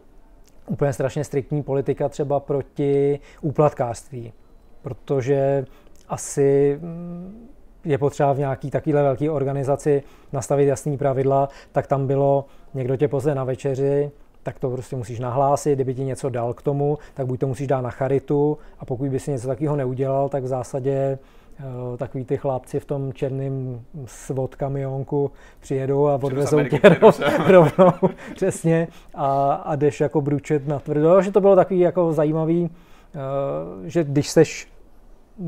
úplně strašně striktní politika třeba proti úplatkářství, protože asi mm, je potřeba v nějaký takovéhle velké organizaci nastavit jasný pravidla, tak tam bylo, někdo tě pozve na večeři, tak to prostě musíš nahlásit, kdyby ti něco dal k tomu, tak buď to musíš dát na charitu a pokud by si něco takového neudělal, tak v zásadě uh, takový ty chlapci v tom černém svod kamionku přijedou a odvezou tě rovnou, přesně, a, a jdeš jako bručet na tvrdo. Že to bylo takový jako zajímavý, uh, že když seš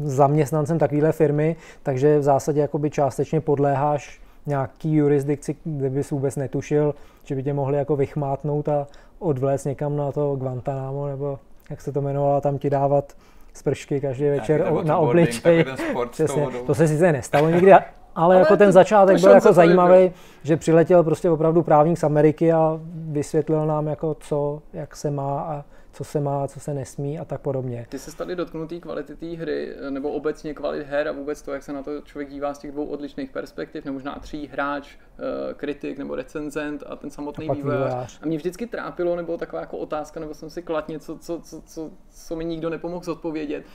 zaměstnancem takovéhle firmy, takže v zásadě jakoby částečně podléháš nějaký jurisdikci, kde bys vůbec netušil, že by tě mohli jako vychmátnout a odvléct někam na to Guantanamo, nebo jak se to jmenovalo, tam ti dávat spršky každý večer na obličej. Přesně. To se sice nestalo nikdy, ale, ale jako ten začátek byl jako zajímavý, že přiletěl prostě opravdu právník z Ameriky a vysvětlil nám jako co, jak se má a co se má, co se nesmí a tak podobně. Ty se tady dotknutý kvality té hry, nebo obecně kvalit her a vůbec to, jak se na to člověk dívá z těch dvou odlišných perspektiv, nebo možná tří hráč, eh, kritik nebo recenzent a ten samotný a vývojář. A mě vždycky trápilo, nebo taková jako otázka, nebo jsem si kladl něco, co, co, co, co mi nikdo nepomohl zodpovědět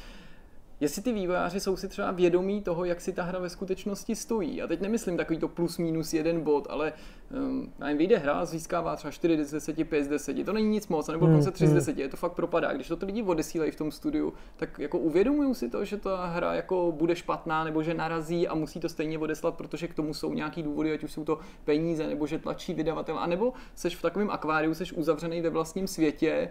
jestli ty vývojáři jsou si třeba vědomí toho, jak si ta hra ve skutečnosti stojí. A teď nemyslím takový to plus minus jeden bod, ale um, nevím, vyjde hra, získává třeba 4 z 10, 5 z 10. To není nic moc, nebo dokonce 3 z 10, hmm. je to fakt propadá. Když to ty lidi odesílají v tom studiu, tak jako uvědomují si to, že ta hra jako bude špatná, nebo že narazí a musí to stejně odeslat, protože k tomu jsou nějaký důvody, ať už jsou to peníze, nebo že tlačí vydavatel, anebo seš v takovém akváriu, seš uzavřený ve vlastním světě,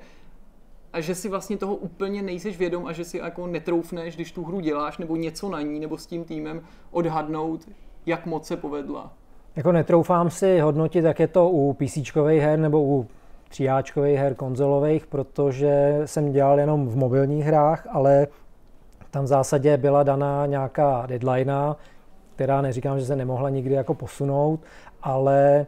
a že si vlastně toho úplně nejseš vědom a že si jako netroufneš, když tu hru děláš nebo něco na ní nebo s tím týmem odhadnout, jak moc se povedla. Jako netroufám si hodnotit, jak je to u PC her nebo u tříáčkových her konzolových, protože jsem dělal jenom v mobilních hrách, ale tam v zásadě byla daná nějaká deadline, která neříkám, že se nemohla nikdy jako posunout, ale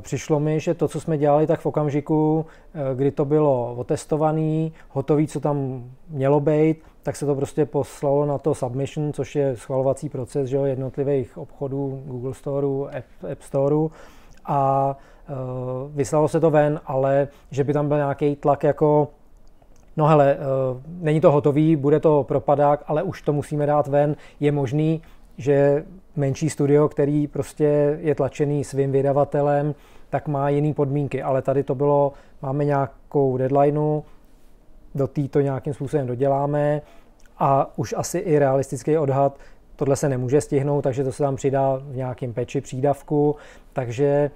přišlo mi, že to, co jsme dělali, tak v okamžiku, e, kdy to bylo otestované, hotové, co tam mělo být, tak se to prostě poslalo na to submission, což je schvalovací proces že jo, jednotlivých obchodů Google Storeu, App, App Storeu. A uh, vyslalo se to ven, ale že by tam byl nějaký tlak jako no hele, uh, není to hotový, bude to propadák, ale už to musíme dát ven, je možný, že menší studio, který prostě je tlačený svým vydavatelem, tak má jiný podmínky, ale tady to bylo, máme nějakou deadlineu, do té to nějakým způsobem doděláme a už asi i realistický odhad, tohle se nemůže stihnout, takže to se tam přidá v nějakém peči přídavku, takže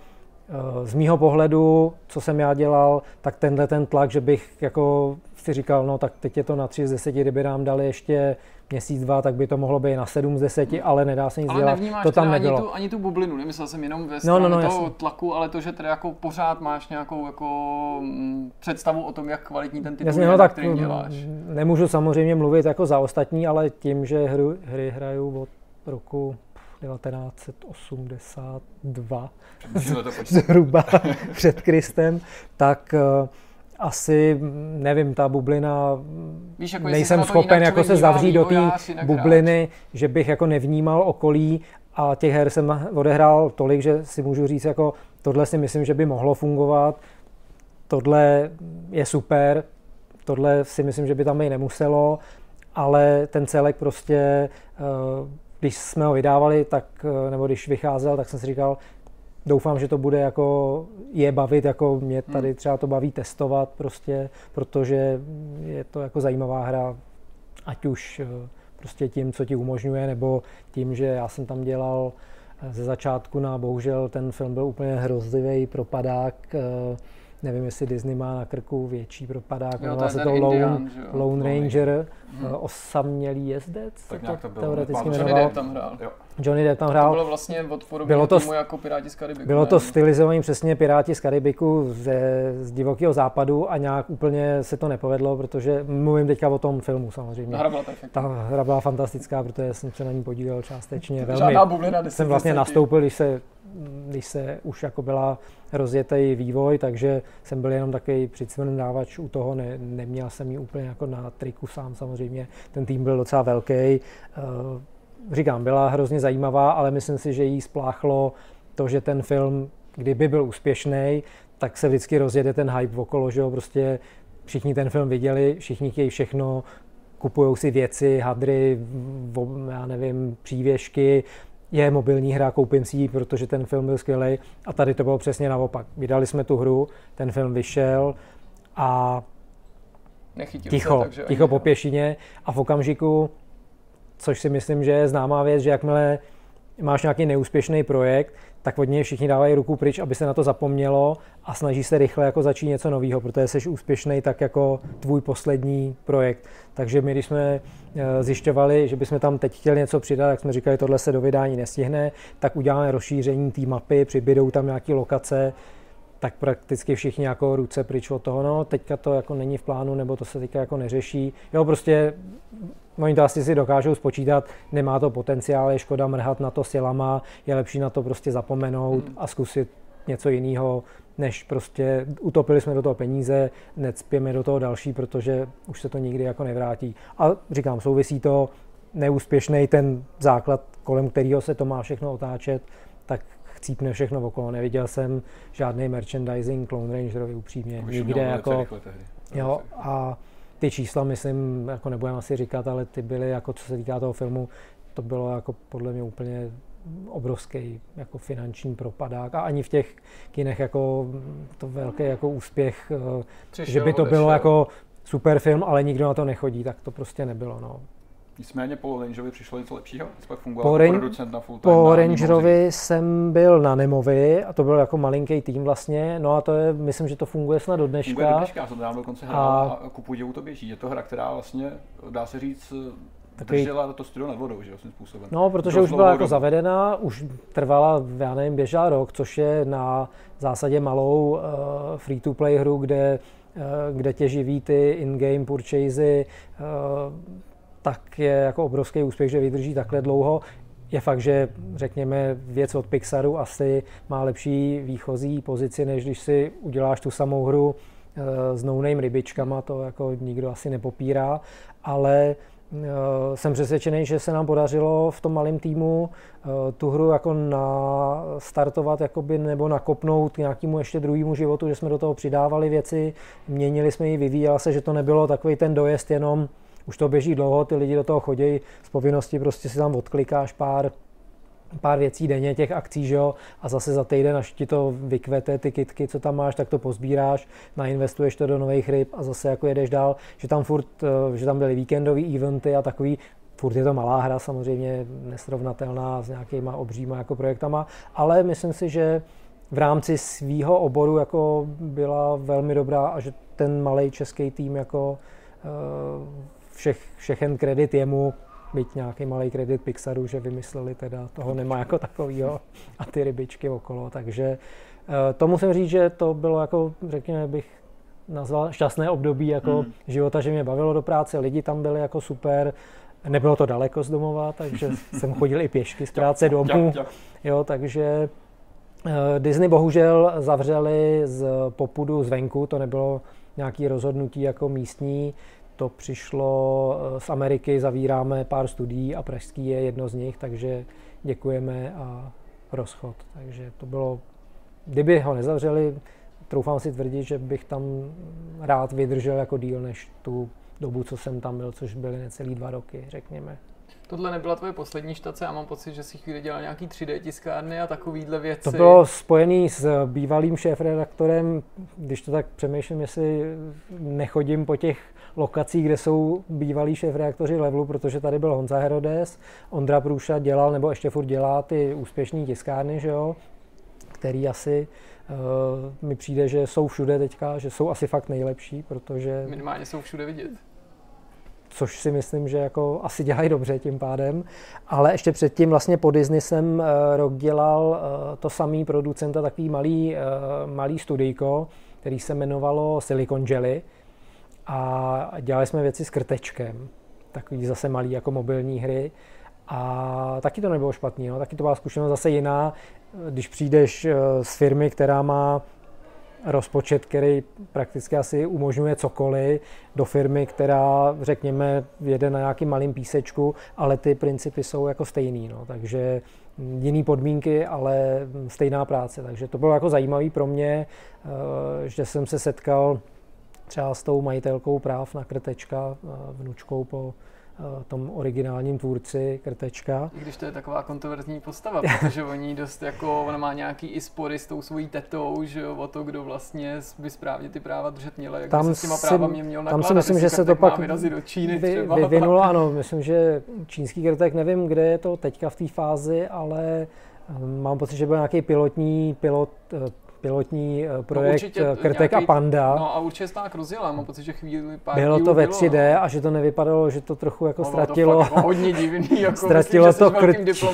z mýho pohledu, co jsem já dělal, tak tenhle ten tlak, že bych jako si říkal, no tak teď je to na 3 z 10, kdyby nám dali ještě měsíc, dva, tak by to mohlo být na 7 z 10, ale nedá se nic ale dělat. To tam ani nebylo. tu, ani tu bublinu, nemyslel jsem jenom ve no, no, no, toho jasný. tlaku, ale to, že teda jako pořád máš nějakou jako m, představu o tom, jak kvalitní ten titul Jasně, je, no, tak který mm, děláš. Nemůžu samozřejmě mluvit jako za ostatní, ale tím, že hru, hry hraju od roku 1982 zhruba před Kristem, tak uh, asi, nevím, ta bublina, Víš, jako nejsem schopen jako se zavřít do té bubliny, že bych jako nevnímal okolí a těch her jsem odehrál tolik, že si můžu říct, jako tohle si myslím, že by mohlo fungovat, tohle je super, tohle si myslím, že by tam být nemuselo, ale ten celek prostě uh, když jsme ho vydávali, tak, eh, nebo když vycházel, tak jsem si říkal, doufám, že to bude jako je bavit, jako mě hmm. tady třeba to baví testovat prostě, protože je to jako zajímavá hra, ať už eh, prostě tím, co ti umožňuje, nebo tím, že já jsem tam dělal eh, ze začátku na, bohužel ten film byl úplně hrozlivý propadák, nevím, jestli Disney má na krku větší propadák, jmenuje se to Lone, Indian, Lone Ranger, hmm. osamělý jezdec, tak to, to teoreticky jmenoval. Tam hrál. Jo. Johnny Depp tam hrál. To bylo vlastně od bylo to, týmu jako Piráti z Karibiku. Bylo ne? to stylizovaný přesně Piráti z Karibiku ze, z divokého západu a nějak úplně se to nepovedlo, protože mluvím teďka o tom filmu samozřejmě. hra byla perfektní. Ta hra byla fantastická, protože jsem se na ní podílel částečně. Velmi, Žádná bublina jsem vlastně nastoupil, když se když se už jako byla rozjetý vývoj, takže jsem byl jenom takový přicvrndávač u toho, ne, neměl jsem ji úplně jako na triku sám samozřejmě, ten tým byl docela velký. Říkám, byla hrozně zajímavá, ale myslím si, že jí spláchlo to, že ten film, kdyby byl úspěšný, tak se vždycky rozjede ten hype okolo, že jo, prostě všichni ten film viděli, všichni chtějí všechno, kupují si věci, hadry, já nevím, přívěšky, je mobilní hra, koupím si ji, protože ten film byl skvělý. A tady to bylo přesně naopak. Vydali jsme tu hru, ten film vyšel a Nechytil ticho, se, takže ticho po pěšině a v okamžiku, což si myslím, že je známá věc, že jakmile máš nějaký neúspěšný projekt, tak od něj všichni dávají ruku pryč, aby se na to zapomnělo a snaží se rychle jako začít něco nového, protože jsi úspěšný tak jako tvůj poslední projekt. Takže my, když jsme eh, zjišťovali, že bychom tam teď chtěli něco přidat, jak jsme říkali, tohle se do vydání nestihne, tak uděláme rozšíření té mapy, přibydou tam nějaké lokace, tak prakticky všichni jako ruce pryč od toho, no teďka to jako není v plánu, nebo to se teďka jako neřeší. Jo, prostě Oni to asi si dokážou spočítat, nemá to potenciál, je škoda mrhat na to silama, je lepší na to prostě zapomenout hmm. a zkusit něco jiného, než prostě utopili jsme do toho peníze, necpěme do toho další, protože už se to nikdy jako nevrátí. A říkám, souvisí to neúspěšný ten základ, kolem kterého se to má všechno otáčet, tak chcípne všechno okolo. Neviděl jsem žádný merchandising Clone Rangerovi upřímně. Nikde jako, jo, a ty čísla, myslím, jako nebudeme asi říkat, ale ty byly, jako co se týká toho filmu, to bylo jako podle mě úplně obrovský jako finanční propadák a ani v těch kinech jako to velký jako úspěch, eh, Přišel, že by to bylo jako super film, ale nikdo na to nechodí, tak to prostě nebylo. No. Nicméně po Rangerovi přišlo něco lepšího? Pak fungoval po, jako producent na full time Po Rangerovi jsem byl na Nemovi a to byl jako malinký tým vlastně. No a to je, myslím, že to funguje snad do dneška. Funguje do dneška, jsem tam dokonce hrál a, a ku podivu to běží. Je to hra, která vlastně, dá se říct, Takový... Držela to studio nad vodou, že jo, způsobem. No, protože už byla jako zavedená, už trvala, já nevím, běžela rok, což je na zásadě malou uh, free-to-play hru, kde, uh, kde tě živí ty in-game purchasey, uh, tak je jako obrovský úspěch, že vydrží takhle dlouho. Je fakt, že řekněme věc od Pixaru asi má lepší výchozí pozici, než když si uděláš tu samou hru s no rybičkama, to jako nikdo asi nepopírá, ale Eh, jsem přesvědčený, že se nám podařilo v tom malém týmu eh, tu hru jako nastartovat jakoby, nebo nakopnout nějakému ještě druhému životu, že jsme do toho přidávali věci, měnili jsme ji, vyvíjela se, že to nebylo takový ten dojezd jenom, už to běží dlouho, ty lidi do toho chodí z povinnosti, prostě si tam odklikáš pár pár věcí denně, těch akcí, že jo, a zase za týden, až ti to vykvete, ty kitky, co tam máš, tak to pozbíráš, nainvestuješ to do nových ryb a zase jako jedeš dál, že tam furt, eh, že tam byly víkendové eventy a takový, furt je to malá hra, samozřejmě nesrovnatelná s nějakýma obříma jako projektama, ale myslím si, že v rámci svýho oboru jako byla velmi dobrá a že ten malý český tým jako eh, všech, všechen kredit jemu, byť nějaký malý kredit Pixaru, že vymysleli teda, toho nemá jako takovýho a ty rybičky okolo, takže eh, to musím říct, že to bylo jako, řekněme, bych nazval šťastné období jako mm. života, že mě bavilo do práce, lidi tam byli jako super, nebylo to daleko z domova, takže jsem chodil i pěšky z práce domů, jo, takže eh, Disney bohužel zavřeli z popudu zvenku, to nebylo nějaké rozhodnutí jako místní, to přišlo eh, z Ameriky, zavíráme pár studií a Pražský je jedno z nich, takže děkujeme a rozchod. Takže to bylo, kdyby ho nezavřeli, troufám si tvrdit, že bych tam rád vydržel jako díl než tu dobu, co jsem tam byl, což byly necelý dva roky, řekněme. Tohle nebyla tvoje poslední štace, já mám pocit, že si chvíli dělal nějaký 3D tiskárny a takovýhle věci. To bylo spojený s bývalým šéfredaktorem, když to tak přemýšlím, jestli nechodím po těch lokacích, kde jsou bývalí šéfredaktoři levelu, protože tady byl Honza Herodes, Ondra Průša dělal, nebo ještě furt dělá ty úspěšné tiskárny, že jo, který asi uh, mi přijde, že jsou všude teďka, že jsou asi fakt nejlepší, protože... Minimálně jsou všude vidět což si myslím, že jako asi dělají dobře tím pádem. Ale ještě předtím vlastně po Disney jsem uh, rok dělal uh, to samý producenta, takový malý, uh, malý studijko, který se jmenovalo Silicon Jelly a dělali jsme věci s krtečkem, takový zase malý jako mobilní hry. A taky to nebylo špatný, no. taky to byla zkušenost zase jiná, když přijdeš z firmy, která má rozpočet, který prakticky asi umožňuje cokoliv do firmy, která, řekněme, jede na nějakým malým písečku, ale ty principy jsou jako stejný. No. Takže jiný podmínky, ale stejná práce. Takže to bylo jako zajímavé pro mě, eh, že jsem se setkal třeba s tou majitelkou práv na krtečka, eh, vnučkou po Eh, tom originálním tvůrci Krtečka. I když to je taková kontroverzní postava, protože oni dost jako, ona má nějaký i spory s tou svojí tetou, že jo, o to, kdo vlastně by správně ty práva držet měla, jak tam se s těma právami měl nakládat. Tam si myslím, že se to pak do Číny vy, třeba. vyvinulo, ano, myslím, že čínský krtek, nevím, kde je to teďka v té fázi, ale eh, mám pocit, že byl nějaký pilotní pilot, pilotní eh, no, projekt no Krtek nějaký, a Panda. No a určitě se tak rozjela, mám pocit, že chvíli pár Bylo to ve 3D bylo, no. a že to nevypadalo, že to trochu jako no, ztratilo. To hodně divný, jako ztratilo myslím, to krtčí,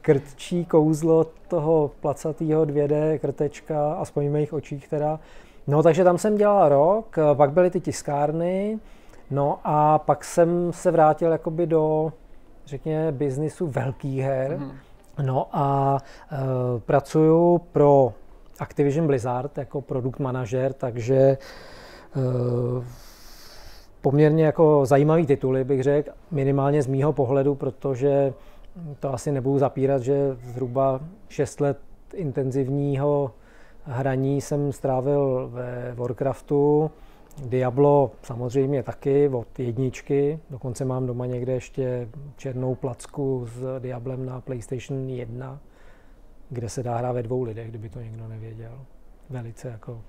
krtčí kouzlo toho placatého 2D krtečka, aspoň v mých očích teda. No takže tam jsem dělal rok, pak byly ty tiskárny, no a pak jsem se vrátil jakoby do, řekněme, biznisu velkých her. Mm. No a e, pracuju pro Activision Blizzard jako produkt manažer, takže eh, poměrně jako zajímavý tituly, bych řekl, minimálně z mýho pohledu, protože to asi nebudu zapírat, že zhruba 6 let intenzivního hraní jsem strávil ve Warcraftu, Diablo samozřejmě taky od jedničky, dokonce mám doma někde ještě černou placku s Diablem na PlayStation 1, kde se dá hrát ve dvou lidech, kdyby to někdo nevěděl. Velice jako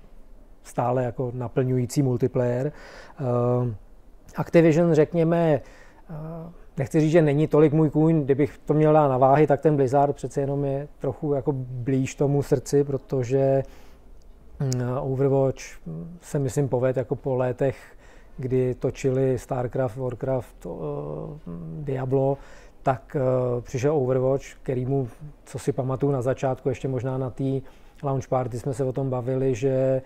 stále jako naplňující multiplayer. Uh, Activision, řekněme, uh, nechci říct, že není tolik můj kůň, kdybych to měl dát na váhy, tak ten Blizzard přece jenom je trochu jako blíž tomu srdci, protože uh, Overwatch se myslím poved jako po létech kdy točili StarCraft, Warcraft, uh, Diablo, tak uh, přišel Overwatch, který mu, co si pamatuju na začátku, ještě možná na té launch party jsme se o tom bavili, že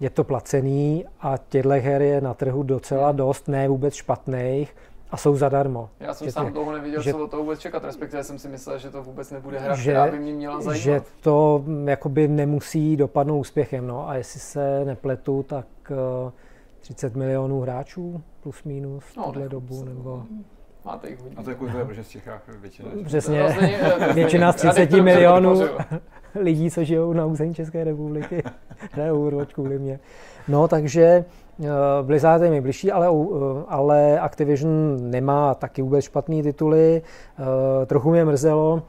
je to placený a těchto her je na trhu docela dost, ne vůbec špatných a jsou zadarmo. Já jsem že sám dlouho neviděl, že, co o to vůbec čekat, respektive jsem si myslel, že to vůbec nebude hra, že, která by mě měla zajímat. Že to mm, jakoby nemusí dopadnout úspěchem, no a jestli se nepletu, tak uh, 30 milionů hráčů plus minus v no, tuhle dobu, nebo... Máte jich hodně. A to je kvůli protože v Čechách většina. Přesně, většina z 30 milionů lidí, co žijou na území České republiky, ne Overwatch kvůli mě. No, takže uh, Blizzard je mi blížší, ale, uh, ale Activision nemá taky vůbec špatný tituly. Uh, trochu mě mrzelo, uh,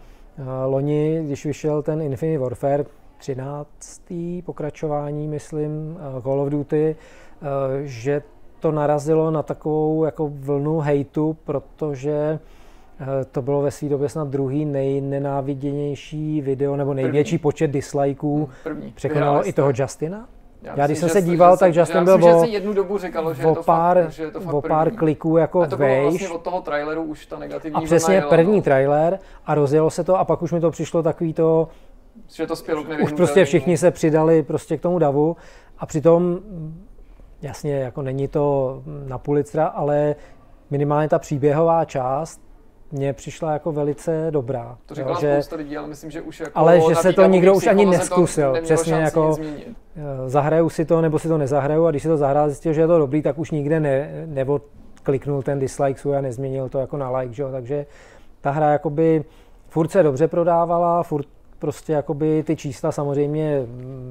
loni, když vyšel ten Infinite Warfare, 13. pokračování, myslím, Call of Duty, že to narazilo na takovou jako vlnu hejtu, protože eh, to bylo ve své době snad druhý nejnenáviděnější video, nebo největší první. počet dislikeů. První. Překonalo i toho Justina? Já, já když jsem se díval, tak Justin byl o, jednu dobu říkalo, že, o je to pár, fakt, že je to fakt o pár kliků jako a to bylo vlastně od toho traileru už ta negativní A přesně první no. trailer a rozjelo se to a pak už mi to přišlo takový to, že to spělo Už prostě všichni se přidali prostě k tomu davu a přitom Jasně, jako není to na Pulitzera, ale minimálně ta příběhová část mě přišla jako velice dobrá. To říkala že, lidí, ale myslím, že už jako Ale že se to nikdo už ani neskusil. Přesně jako eh, zahraju si to, nebo si to nezahraju a když si to zahrál, zjistil, že je to dobrý, tak už nikde ne, nebo kliknul ten dislike svůj a nezměnil to jako na like, že? takže ta hra jakoby furt se dobře prodávala, furt prostě jakoby ty čísla samozřejmě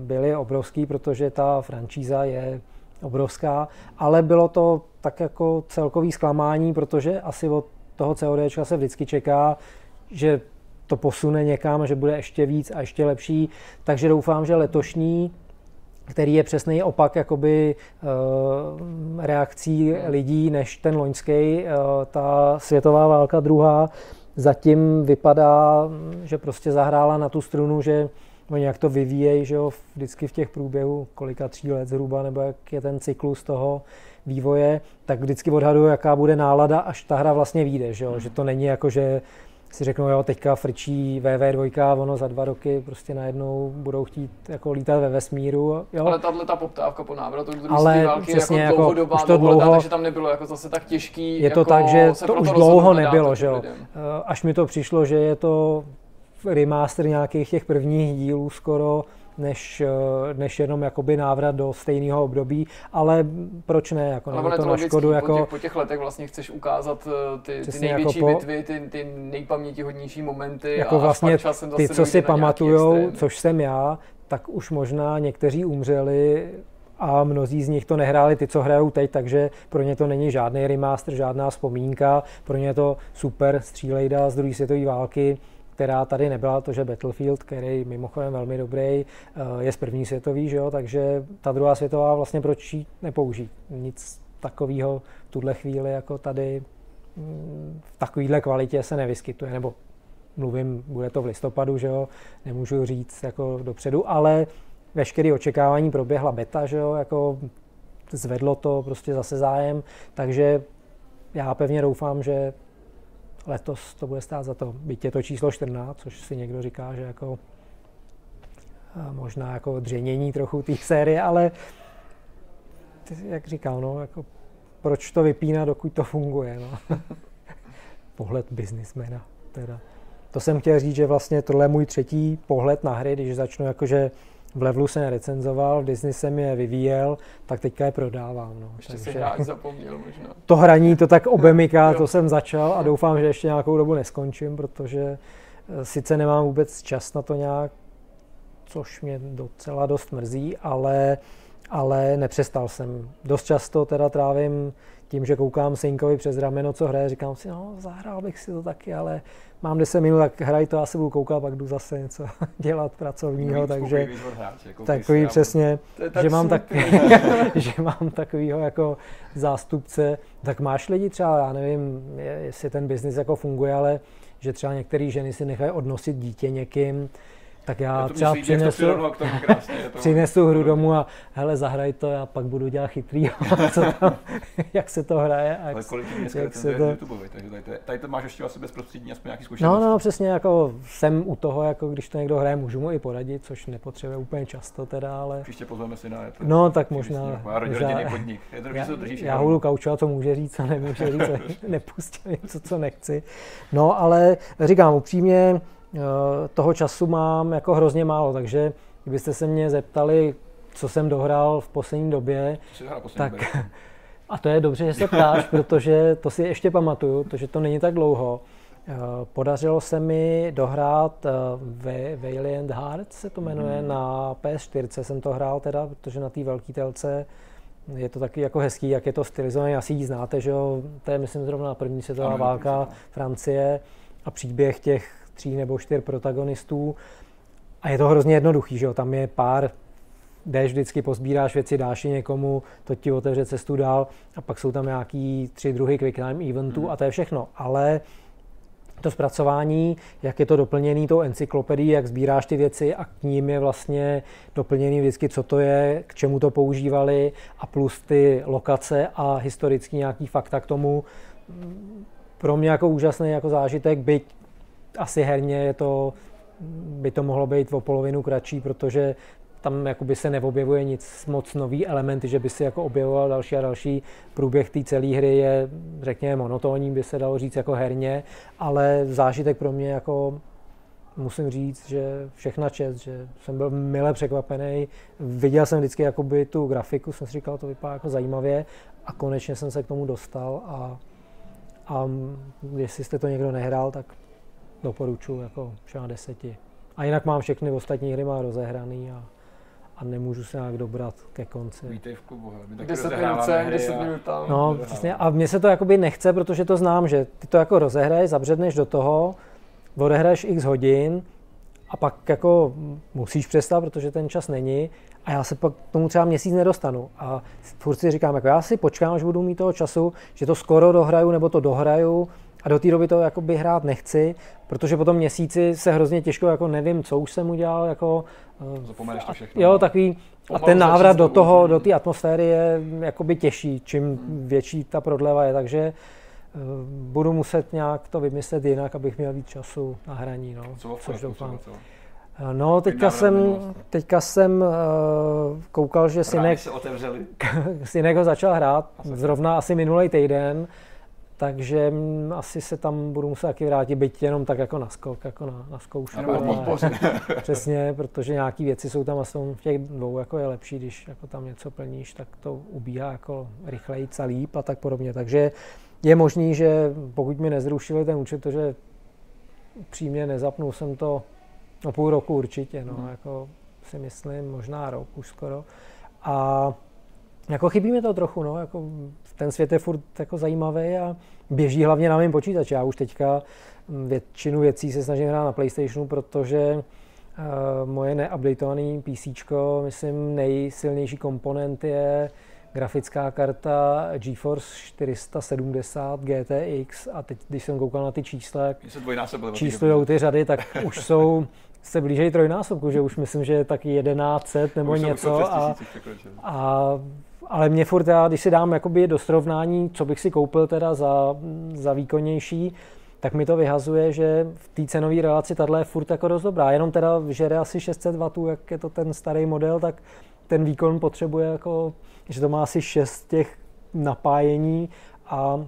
byly obrovský, protože ta franšíza je obrovská, ale bylo to tak jako celkový zklamání, protože asi od toho COD se vždycky čeká, že to posune někam, že bude ještě víc a ještě lepší, takže doufám, že letošní který je přesný opak jakoby uh, reakcí lidí než ten loňský, uh, ta světová válka druhá, zatím vypadá, že prostě zahrála na tu strunu, že oni jak to vyvíjejí, že jo, vždycky v těch průběhu kolika tří let zhruba, nebo jak je ten cyklus toho vývoje, tak vždycky odhaduju, jaká bude nálada, až ta hra vlastně vyjde, že jo, že to není jako, že si řeknou, jo, teďka frčí VV2, ono za dva roky prostě najednou budou chtít jako lítat ve vesmíru. Jo. Ale tahle ta poptávka po návratu do druhé války přesně, jako dlouhodobá, jako, už to dlouho, takže tam nebylo jako zase tak těžký. Je to jako tak, že to už dlouho nebylo, že jo. Až mi to přišlo, že je to remaster nějakých těch prvních dílů skoro, než, eh, než jenom jakoby návrat do stejného období, ale proč ne, jako ale to na škodu. Jako... Po, těch, po těch letech vlastně chceš ukázat eh, ty, ty největší jako po... bitvy, ty, ty nejpamětihodnější momenty jako a vlastně ty, co si pamatujou, což jsem já, tak už možná někteří umřeli a mnozí z nich to nehráli ty, co hrajou teď, takže pro ně to není žádný remaster, žádná vzpomínka, pro ně je to super střílejda z druhé světové války, která tady nebyla, to, že Battlefield, který mimochodem velmi dobrý, eh, je z první světový, že jo, takže ta druhá světová vlastně proč ji nepoužít. Nic takového v tuhle chvíli jako tady mm, v takovéhle kvalitě se nevyskytuje, nebo mluvím, bude to v listopadu, že jo, nemůžu říct jako dopředu, ale veškeré očekávání proběhla beta, že jo, jako zvedlo to prostě zase zájem, takže já pevně doufám, že letos to bude stát za to. Byť je to číslo 14, což si někdo říká, že jako možná jako dřenění trochu té série, ale jak říkal, no, jako proč to vypínat, dokud to funguje, no. Pohled biznismena, teda. To jsem chtěl říct, že vlastně tohle je můj třetí pohled na hry, když začnu jakože v levelu jsem recenzoval, v Disney jsem je vyvíjel, tak teďka je prodávám. No. Ještě Takže... si zapomněl možná. To hraní to tak obemyká, to jsem začal a doufám, že ještě nějakou dobu neskončím, protože eh, sice nemám vůbec čas na to nějak, což mě docela dost mrzí, ale, ale nepřestal jsem. Dost často teda trávím tím, že koukám synkovi přes rameno, co hraje, říkám si, no, zahrál bych si to taky, ale mám 10 minut, tak hraj to, asi budu koukat, pak jdu zase něco dělat pracovního, takže takový přesně, tak že, mám tak, že mám takovýho jako zástupce, tak máš lidi třeba, já nevím, jestli ten biznis jako funguje, ale že třeba některé ženy si nechají odnosit dítě někým, tak já to třeba přinesu, přirovnal k tomu krásně, to- přinesu hru domů a hele, zahraj to, já pak budu dělat chytrý, co tam, jak se to hraje. A Ale kolik jak se to- YouTube, takže tady tady to máš ještě asi bezprostřední aspoň nějaký zkušenost. No, no, přesně jako jsem u toho, jako když to někdo hraje, můžu mu i poradit, což nepotřebuje úplně často teda, ale Příště pozveme si na to. No, tak možná- rodinný podnik. Je to já, to držíš. já jako- budu kaučovat, co může říct a nemůže říct, a nepustil něco, co nechci. No, ale říkám upřímně, toho času mám jako hrozně málo, takže kdybyste se mě zeptali, co jsem dohrál v poslední době, poslední tak době? a to je dobře, že se ptáš, protože to si ještě pamatuju, protože to není tak dlouho. Eh, Podařilo se mi dohrát eh, Va- Valiant Hearts, se to jmenuje, na PS4 jsem to hrál teda, protože na té velké telce je to taky jako hezký, jak je to stylizované, asi ji znáte, že jo, to je myslím zrovna první světová válka Francie a příběh těch tří nebo čtyř protagonistů. A je to hrozně jednoduchý, že jo, tam je pár jdeš vždycky, pozbíráš věci, dáš je někomu, to ti otevře cestu dál a pak jsou tam nějaký tři druhy quick time eventů Mhm. a to je všechno. Ale to zpracování, jak je to doplněný tou encyklopedií, jak sbíráš ty věci a k ním je vlastně doplněný vždycky, co to je, k čemu to používali a plus ty lokace a historický nějaký fakta k tomu. Pro mě jako úžasný jako zážitek, byť asi herně je to, by to mohlo být o polovinu kratší, protože tam jakoby se neobjevuje nic moc nový elementy, že by si jako objevoval další a další. Průběh té celé hry je, řekněme, monotónní, by se dalo říct jako herně, ale zážitek pro mě jako musím říct, že všechna čest, že jsem byl mile překvapený. Viděl jsem vždycky jakoby tu grafiku, jsem si říkal, to vypadá jako zajímavě a konečně jsem se k tomu dostal a, a jestli jste to někdo nehrál, tak doporučuji jako 6 na 10. A jinak mám všechny ostatní hry má rozehraný a, a nemůžu se nějak dobrat ke konci. Vítej v klubu, hele. My taky 10 minut rozehráváme sem, hry 10 a- minut tam. No, přesně. A mně se to jakoby nechce, protože to znám, že ty to jako rozehraješ, zabředneš do toho, odehraješ x hodin a pak jako musíš přestat, protože ten čas není a já se pak k tomu třeba měsíc nedostanu. A furt si říkám, jako já si počkám, až budu mít toho času, že to skoro dohraju nebo to dohraju a do té doby to jakoby hrát nechci, protože po tom měsíci se hrozně těžko, jako nevím, co už jsem udělal, jako eh, Zapomeneš to všechno. Jo, takový, a ten návrat do toho, do té atmosféry je jakoby těžší, čím větší ta prodleva je, takže eh, budu muset nějak to vymyslet jinak, abych měl víc času na hraní, no, Co což doufám. Co? Eh, No, teďka jsem, teďka jsem uh, koukal, že synek, synek ho začal hrát, Asi. zrovna asi minulý týden, takže mm, asi se tam budu muset taky vrátit, byť jenom tak jako na skok, jako na, na zkoušku. Podpořit. Přesně, protože nějaký věci jsou tam a jsou v těch dvou jako je lepší, když jako tam něco plníš, tak to ubíhá jako rychleji a líp a tak podobně. Takže je možný, že pokud mi nezrušili ten účet, to, že přímě nezapnul jsem to no půl roku určitě, no, Mhm. jako si myslím, možná rok už skoro. A jako chybí mi to trochu, no, jako ten svět je furt jako zajímavý a běží hlavně na mém počítači. Já už teďka mm, většinu věcí se snažím hrát na PlayStationu, protože uh, moje neupdatované PC, myslím, nejsilnější komponent je grafická karta GeForce 470 GTX a teď, když jsem koukal na ty čísla, číslují ty řady, tak už jsou se blížejí trojnásobku, že už myslím, že je taky 1100 nebo Už něco. A, a, ale mě furt, já, když si dám jakoby do srovnání, co bych si koupil teda za, za výkonnější, tak mi to vyhazuje, že v té cenové relaci tahle je furt jako dost dobrá. Jenom teda žere asi 600 W, jak je to ten starý model, tak ten výkon potřebuje jako, že to má asi 6 těch napájení a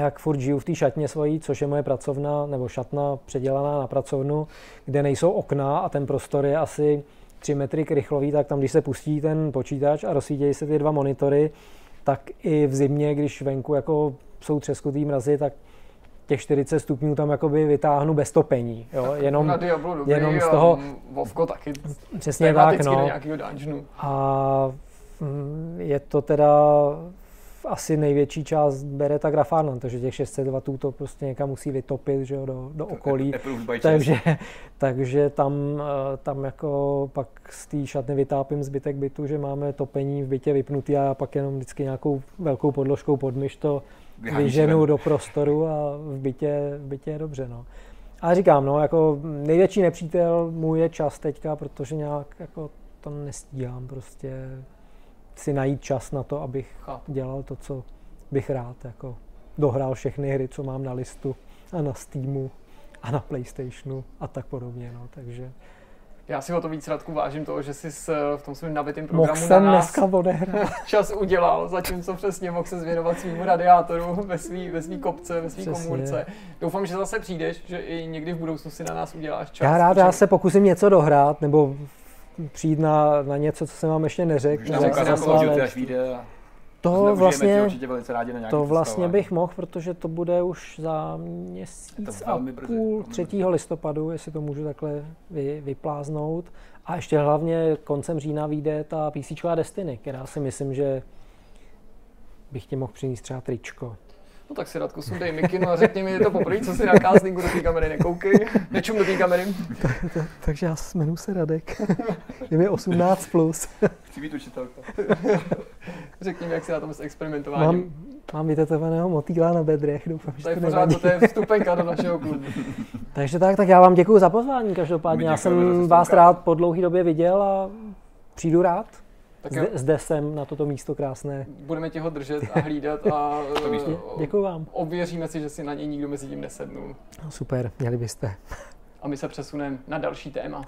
jak furt žiju v té šatně svojí, což je moje pracovna, nebo šatna předělaná na pracovnu, kde nejsou okna a ten prostor je asi 3 metry krychlový, tak tam, když se pustí ten počítač a rozsvítějí se ty dva monitory, tak i v zimě, když venku jako jsou třeskutý mrazy, tak těch 40 stupňů tam jakoby vytáhnu bez topení. Jo? Jenom, na Diablo dobrý jenom z toho- Vovko taky přesně tak, no. A mm, je to teda asi největší část bere ta grafárna, takže těch 600 W to prostě někam musí vytopit že jo, do, do okolí. Takže, takže tam, eh, tam jako pak z té šatny vytápím zbytek bytu, že máme topení v bytě vypnutý a já pak jenom vždycky nějakou velkou podložkou pod myš to vyženu do prostoru a v bytě, v bytě je dobře. No. Ale říkám, no, jako největší nepřítel můj je čas teďka, protože nějak jako to nestíhám prostě si najít čas na to, abych Chápu. dělal to, co bych rád, jako dohrál všechny hry, co mám na listu a na Steamu a na Playstationu a tak podobně, no, takže Já si o to víc Radku vážím toho, že jsi v tom svém nabitém mohl programu na nás dneska odehrát. čas udělal, zatímco přesně mohl se zvěnovat svým radiátoru ve svý, ve svý kopce, ve svý Přesně. komůrce. Doufám, že zase přijdeš, že i někdy v budoucnu si na nás uděláš čas. Já rád, já se pokusím něco dohrát, nebo přijít na, na něco, co jsem vám ještě neřekl. Já nám. Duty, až vyjde a To vlastně, tě velice rádi na to vlastně bych mohl, protože to bude už za měsíc a půl, velmi 3. listopadu, jestli to můžu takhle vy, vypláznout. A ještě hlavně koncem října vyjde ta PC Destiny, která si myslím, že bych ti mohl přinést třeba tričko. No tak si Radku sundej mikinu a řekni mi, je to poprvé, co si na castingu do té kamery nekoukej. Nečum do té kamery. Takže já jmenuji se Radek. Je mi 18+. Plus. Chci být učitelka. Řekni mi, jak si na tom s experimentováním. Mám, mám vytetovaného motýla na bedrech, doufám, že to je to nevadí. to je vstupenka do našeho klubu. Takže tak, tak já vám děkuji za pozvání každopádně. Já jsem vás rád po dlouhé době viděl a přijdu rád. Tak Zde, zde jsem na toto místo krásné. budeme tě ho držet a hlídat a místo. eh, Děkuji vám. ověříme si, že si na něj nikdo mezi tím nesednul. Super, měli byste. A my se přesuneme na další téma.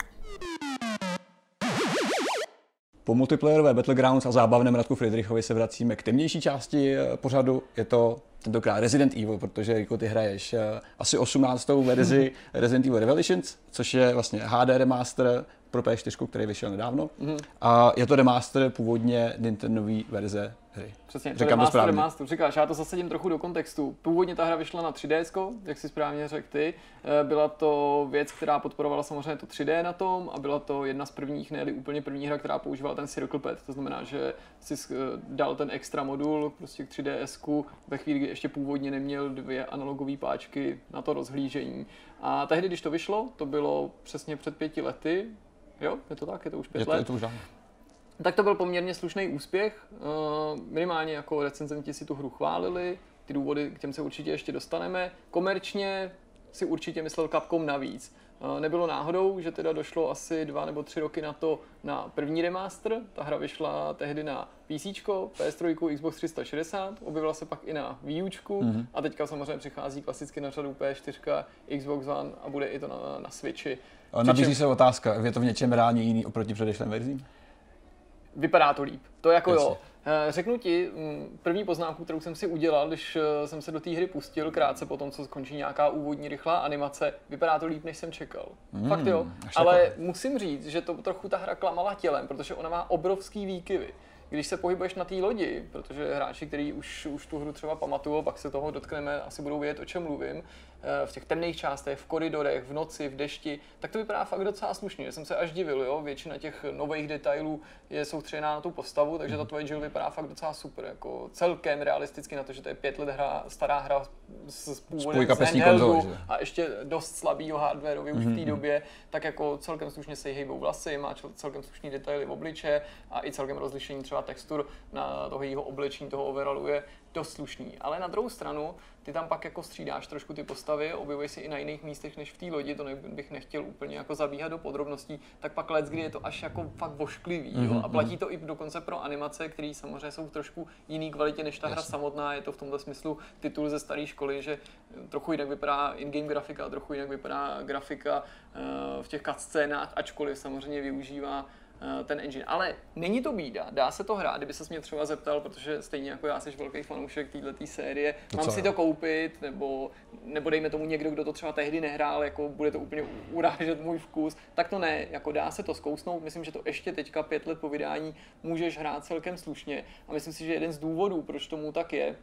Po multiplayerové Battlegrounds a zábavném Radku Friedrichovi se vracíme k temnější části eh, pořadu. Je to tentokrát Resident Evil, protože jako ty hraješ eh, asi 18. verzi Resident Evil Revelations, což je vlastně HD remaster pro P4, který vyšel nedávno. Mhm. A je to remaster původně Nintendové verze hry. Přesně, to Říkám to remaster, správně. remaster, říkáš, já to zasadím trochu do kontextu. Původně ta hra vyšla na 3D, jak si správně řekl ty. Eh, Byla to věc, která podporovala samozřejmě to 3D na tom a byla to jedna z prvních, ne úplně první hra, která používala ten Circle Pad. To znamená, že si eh, dal ten extra modul prostě k 3DS ve chvíli, kdy ještě původně neměl dvě analogové páčky na to rozhlížení. A tehdy, když to vyšlo, to bylo přesně před pěti lety, Jo, je to tak, je to už pět Je to, let. je to už dávno. Tak to byl poměrně slušný úspěch. Eh, Minimálně jako recenzenti si tu hru chválili, ty důvody k těm se určitě ještě dostaneme. Komerčně si určitě myslel Capcom navíc. Eh, Nebylo náhodou, že teda došlo asi dva nebo tři roky na to na první remaster. Ta hra vyšla tehdy na PC, PS3, Xbox 360, objevila se pak i na Wii U, mm-hmm. a teďka samozřejmě přichází klasicky na řadu P4, Xbox One a bude i to na, na Switchi. Nabízí se otázka, je to v něčem reálně jiný oproti předešlým verzím? Vypadá to líp. To jako Jasně. jo. Eh, Řeknu ti, mm, první poznámku, kterou jsem si udělal, když eh, jsem se do té hry pustil krátce po tom, co skončí nějaká úvodní rychlá animace, vypadá to líp, než jsem čekal. Mm, Fakt jo. Ale musím říct, že to trochu ta hra klamala tělem, protože ona má obrovský výkyvy. Když se pohybuješ na té lodi, protože hráči, kteří už, už tu hru třeba pamatují, pak se toho dotkneme, asi budou vědět, o čem mluvím, v těch temných částech, v koridorech, v noci, v dešti, tak to vypadá fakt docela slušně. Já jsem se až divil, jo? většina těch nových detailů je soustředěná na tu postavu, takže ta tvoje Jill vypadá fakt docela super, jako celkem realisticky na to, že to je pět let hra, stará hra s, s původem z handheldu a ještě dost slabýho hardwareově už v té době, tak jako celkem slušně se jí hejbou vlasy, má celkem slušný detaily v obliče a i celkem rozlišení třeba textur na toho jejího oblečení, toho overallu je dost slušný. Ale na druhou stranu, ty tam pak jako střídáš trošku ty postavy, objevuješ si i na jiných místech než v té lodi, to ne, bych nechtěl úplně jako zabíhat do podrobností, tak pak let, kdy je to až jako fakt vošklivý. Jo? A platí to i dokonce pro animace, které samozřejmě jsou v trošku jiný kvalitě než ta hra samotná. Je to v tomto smyslu titul ze staré školy, že trochu jinak vypadá in-game grafika, trochu jinak vypadá grafika eh, v těch cutscénách, ačkoliv samozřejmě využívá eh, ten engine. Ale není to bída, dá se to hrát, kdyby se mě třeba zeptal, protože stejně jako já jsi velký fanoušek této série, No mám si to koupit, nebo, nebo dejme tomu někdo, kdo to třeba tehdy nehrál, jako bude to úplně urážet můj vkus, tak to ne, jako dá se to zkousnout, myslím, že to ještě teďka pět let po vydání můžeš hrát celkem slušně. A myslím si, že jeden z důvodů, proč tomu tak je,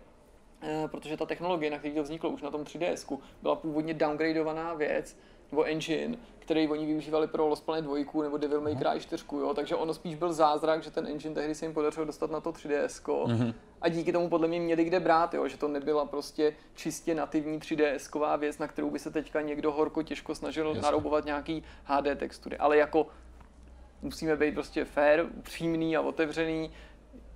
Eh, protože ta technologie, na který to vzniklo už na tom 3DS, byla původně downgradeovaná věc, nebo engine, který oni využívali pro Lost Planet 2 nebo Devil May Cry 4, jo? takže ono spíš byl zázrak, že ten engine tehdy se jim podařilo dostat na to 3DS. Mm-hmm. A díky tomu podle mě měli kde brát, jo? že to nebyla prostě čistě nativní 3DS věc, na kterou by se teďka někdo horko těžko snažil Jasně. naroubovat nějaký HD textury. Ale jako musíme být prostě fair, upřímný a otevřený.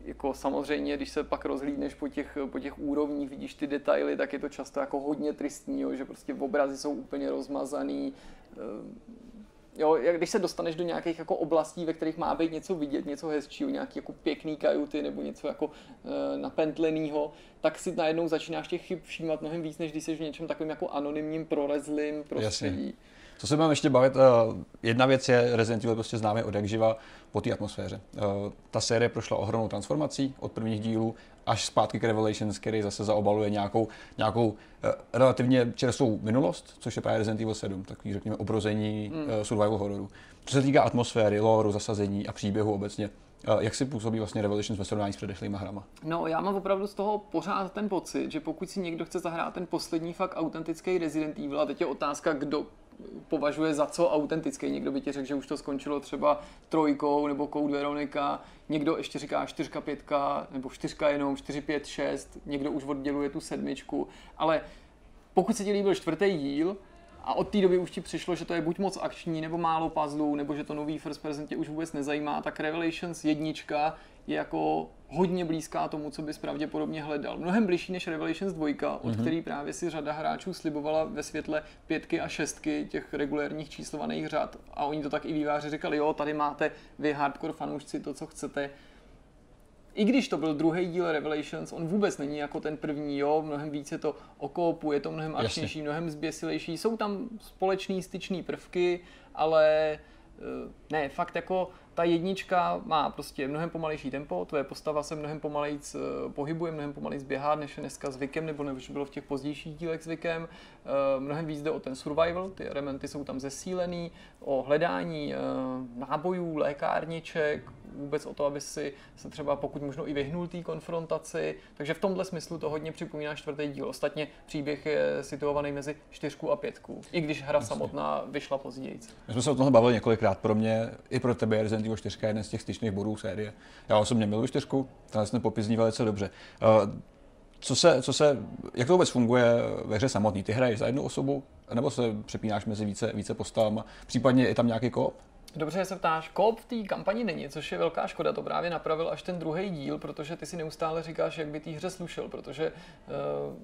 Jako samozřejmě, když se pak rozhlídneš po těch, po těch úrovních, vidíš ty detaily, tak je to často jako hodně tristní, jo, že prostě obrazy jsou úplně rozmazaný. Eh, jo, jak když se dostaneš do nějakých jako oblastí, ve kterých má být něco vidět, něco hezčího, nějaký jako pěkný kajuty nebo něco jako e, napentlenýho, tak si najednou začínáš těch chyb všímat mnohem víc, než když jsi v něčem takovým jako anonymním, prolezlým prostředí. Jasně. Co se budeme ještě bavit, uh, jedna věc je Resident Evil prostě známe od jak živa po té atmosféře. Uh, ta série prošla ohromnou transformací od prvních dílů až zpátky k Revelations, který zase zaobaluje nějakou, nějakou uh, relativně čerstvou minulost, což je právě Resident Evil 7, takový řekněme obrození mm. survival hororu. Co se týká atmosféry, lore, zasazení a příběhu obecně, jak si působí vlastně Revelations ve srovnání s předešlými hrama? No, já mám opravdu z toho pořád ten pocit, že pokud si někdo chce zahrát ten poslední fakt autentický Resident Evil, a teď je otázka, kdo považuje za co autentický. Někdo by ti řekl, že už to skončilo třeba trojkou nebo Code Veronika, někdo ještě říká čtyřka, pětka, nebo čtyřka jenom, čtyři, pět, šest, někdo už odděluje tu sedmičku, ale pokud se ti líbil čtvrtý díl, a od té doby už ti přišlo, že to je buď moc akční, nebo málo puzzlů, nebo že to nový first person tě už vůbec nezajímá, tak Revelations jednička je jako hodně blízká tomu, co bys pravděpodobně hledal. Mnohem blížší než Revelations 2, od mm-hmm. který právě si řada hráčů slibovala ve světle pětky a šestky těch regulérních číslovaných řad. A oni to tak i výváři říkali, jo, tady máte vy hardcore fanoušci to, co chcete. I když to byl druhý díl Revelations, on vůbec není jako ten první, jo, mnohem více to okoupu, je to mnohem akčnější, mnohem zběsilejší, jsou tam společné styčné prvky, ale eh, ne, fakt jako ta jednička má prostě mnohem pomalejší tempo, tvoje postava se mnohem pomalejc pohybuje, mnohem pomalejc běhá, než je dneska zvykem, nebo než bylo v těch pozdějších dílech zvykem. Eh, mnohem víc jde o ten survival, ty elementy jsou tam zesílený, o hledání eh, nábojů, lékárniček, vůbec o to, aby si se třeba pokud možno i vyhnul té konfrontaci. Takže v tomhle smyslu to hodně připomíná čtvrtý díl. Ostatně příběh je situovaný mezi čtyřku a pětku, i když hra Jasně. samotná vyšla později. My jsme se o tom bavili několikrát. Pro mě i pro tebe je Resident Evil 4 jeden z těch styčných bodů série. Já osobně miluji čtyřku, tenhle jsme popizní velice dobře. Uh, co se, co se, jak to vůbec funguje ve hře samotný? Ty hraješ za jednu osobu, nebo se přepínáš mezi více, více postavami? Případně je tam nějaký koop? Dobře se ptáš, koop v té kampani není, což je velká škoda, to právě napravil až ten druhý díl, protože ty si neustále říkáš, jak by té hře slušel, protože uh,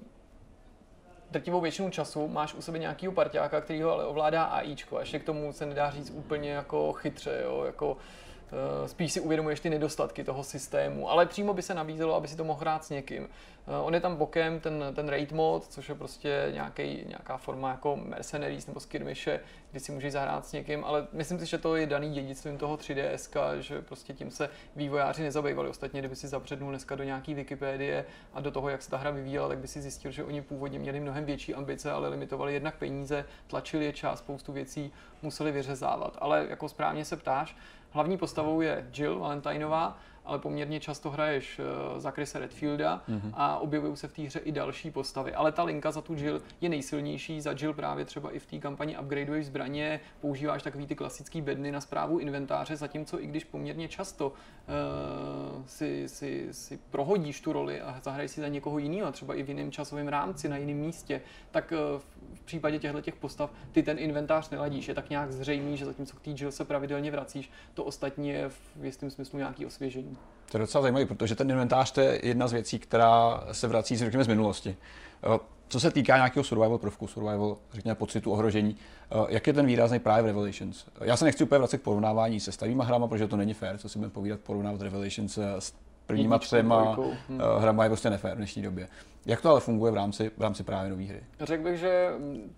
drtivou většinu času máš u sebe nějakýho parťáka, který ho ale ovládá AIčko, a ještě k tomu se nedá říct úplně jako chytře, jo, jako Eh, spíš si uvědomuješ ty nedostatky toho systému, ale přímo by se nabízelo, aby si to mohl hrát s někým. Eh, on je tam bokem, ten, ten raid mod, což je prostě nějaký, nějaká forma jako mercenaries nebo skirmishe, kdy si můžeš zahrát s někým, ale myslím si, že to je daný dědictvím toho 3DS, že prostě tím se vývojáři nezabývali. Ostatně, kdyby si zapřednul dneska do nějaký Wikipedie a do toho, jak se ta hra vyvíjela, tak by si zjistil, že oni původně měli mnohem větší ambice, ale limitovali jednak peníze, tlačili je čas, spoustu věcí museli vyřezávat. Ale jako správně se ptáš, Hlavní postavou je Jill Valentineová, ale poměrně často hraješ eh, za Chrisa Redfielda mm-hmm. a objevují se v té hře i další postavy. Ale ta linka za tu Jill je nejsilnější. Za Jill právě třeba i v té kampani upgradeuješ zbraně, používáš takový ty klasický bedny na zprávu inventáře, zatímco i když poměrně často uh, si, si, si prohodíš tu roli a zahraješ si za někoho jiného, třeba i v jiném časovém rámci, na jiném místě, tak uh, v případě těchto těch postav ty ten inventář neladíš. Je tak nějak zřejmý, že zatímco k té Jill se pravidelně vracíš, to ostatní je v jistém smyslu nějaký osvěžení. To je docela zajímavé, protože ten inventář to je jedna z věcí, která se vrací, řekněme, z minulosti. Eh, co se týká nějakého survival prvku, survival, řekněme, pocitu ohrožení, eh, jak je ten výrazný právě v Revelations? Já se nechci úplně vracet k porovnávání se starýma hrama, protože to není fér, co si budeme povídat, porovnávat Revelations s prvníma třema hmm. hrama je prostě nefér v dnešní době. Jak to ale funguje v rámci, v rámci právě nové hry? Řekl bych, že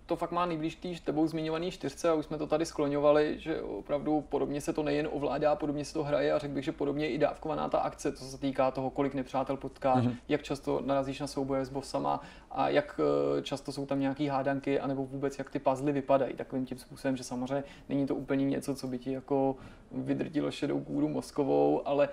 to fakt má nejblíž tý tebou zmiňovaný čtyřce a už jsme to tady skloňovali, že opravdu podobně se to nejen ovládá, podobně se to hraje a řekl bych, že podobně i dávkovaná ta akce, co se týká toho, kolik nepřátel potkáš, mm-hmm. jak často narazíš na souboje s bossama a jak eh, často jsou tam nějaký hádanky, anebo vůbec jak ty puzzle vypadají takovým tím způsobem, že samozřejmě není to úplně něco, co by ti jako vydrtilo šedou kůru mozkovou, ale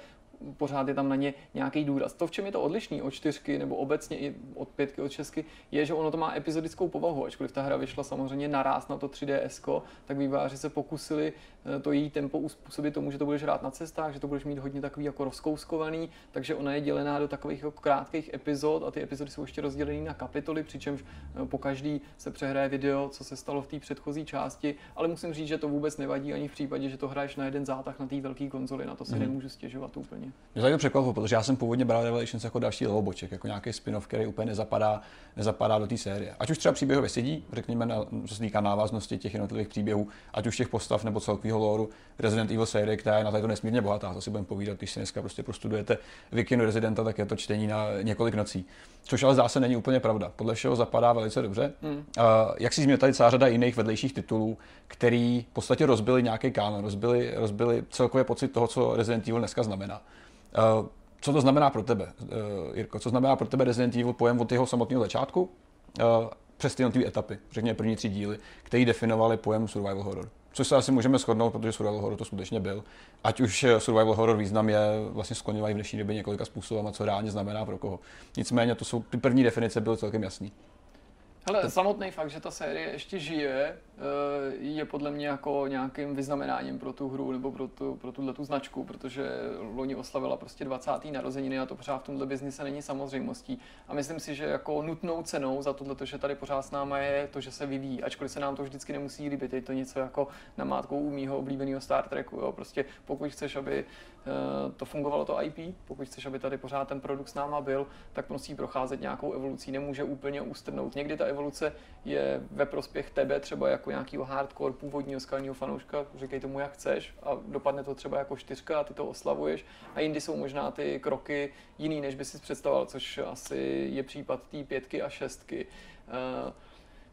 pořád je tam na ně nějaký důraz. To, v čem je to odlišný od čtyřky nebo obecně i od pětky, od šestky, je, že ono to má epizodickou povahu. Ačkoliv ta hra vyšla samozřejmě naraz na to 3DS, tak výváři se pokusili eh, to její tempo uspůsobit tomu, že to budeš hrát na cestách, že to budeš mít hodně takový jako rozkouskovaný, takže ona je dělená do takových jako krátkých epizod a ty epizody jsou ještě rozdělené na kapitoly, přičemž eh, po každý se přehraje video, co se stalo v té předchozí části, ale musím říct, že to vůbec nevadí ani v případě, že to hraješ na jeden zátah na té velké konzoli, na to si mm. nemůžu stěžovat úplně. Mě to překvapilo, protože já jsem původně bral Revelations jako další levoboček, jako nějaký spin-off, který úplně nezapadá, nezapadá do té série. Ať už třeba příběhově sedí, řekněme, na, co se týká návaznosti těch jednotlivých příběhů, ať už těch postav nebo celkového lore Resident Evil série, která je na této nesmírně bohatá. To si budeme povídat, když si dneska prostě prostudujete Vikinu Residenta, tak je to čtení na několik nocí. Což ale zdá se není úplně pravda. Podle všeho zapadá velice dobře. Hmm. Uh, jak si zmínil tady celá řada jiných vedlejších titulů, který v podstatě rozbili nějaký kánon, rozbili, rozbili celkově pocit toho, co Resident Evil dneska znamená. Uh, co to znamená pro tebe, uh, Jirko? Co znamená pro tebe Resident Evil pojem od jeho samotného začátku uh, přes ty jednotlivé etapy, řekněme první tři díly, které definovaly pojem survival horror? Což se asi můžeme shodnout, protože survival horror to skutečně byl. Ať už survival horror význam je vlastně skloňovají v dnešní době několika způsobů, co reálně znamená pro koho. Nicméně to jsou ty první definice byly celkem jasný. Hele, samotný fakt, že ta série ještě žije, eh, je podle mě jako nějakým vyznamenáním pro tu hru nebo pro, tu, pro tuhle tu značku, protože loni oslavila prostě 20. narozeniny a to pořád v tomhle biznise není samozřejmostí. A myslím si, že jako nutnou cenou za tohle, že tady pořád s náma je to, že se vyvíjí, ačkoliv se nám to vždycky nemusí líbit. Je to něco jako namátkou u mýho oblíbeného Star Treku. Jo? Prostě pokud chceš, aby to fungovalo to IP, pokud chceš, aby tady pořád ten produkt s náma byl, tak musí procházet nějakou evolucí, nemůže úplně ústrnout. Někdy ta evoluce je ve prospěch tebe, třeba jako nějakého hardcore původního skalního fanouška, říkej tomu jak chceš a dopadne to třeba jako čtyřka a ty to oslavuješ a jindy jsou možná ty kroky jiný, než by si představoval, což asi je případ té pětky a šestky. Uh,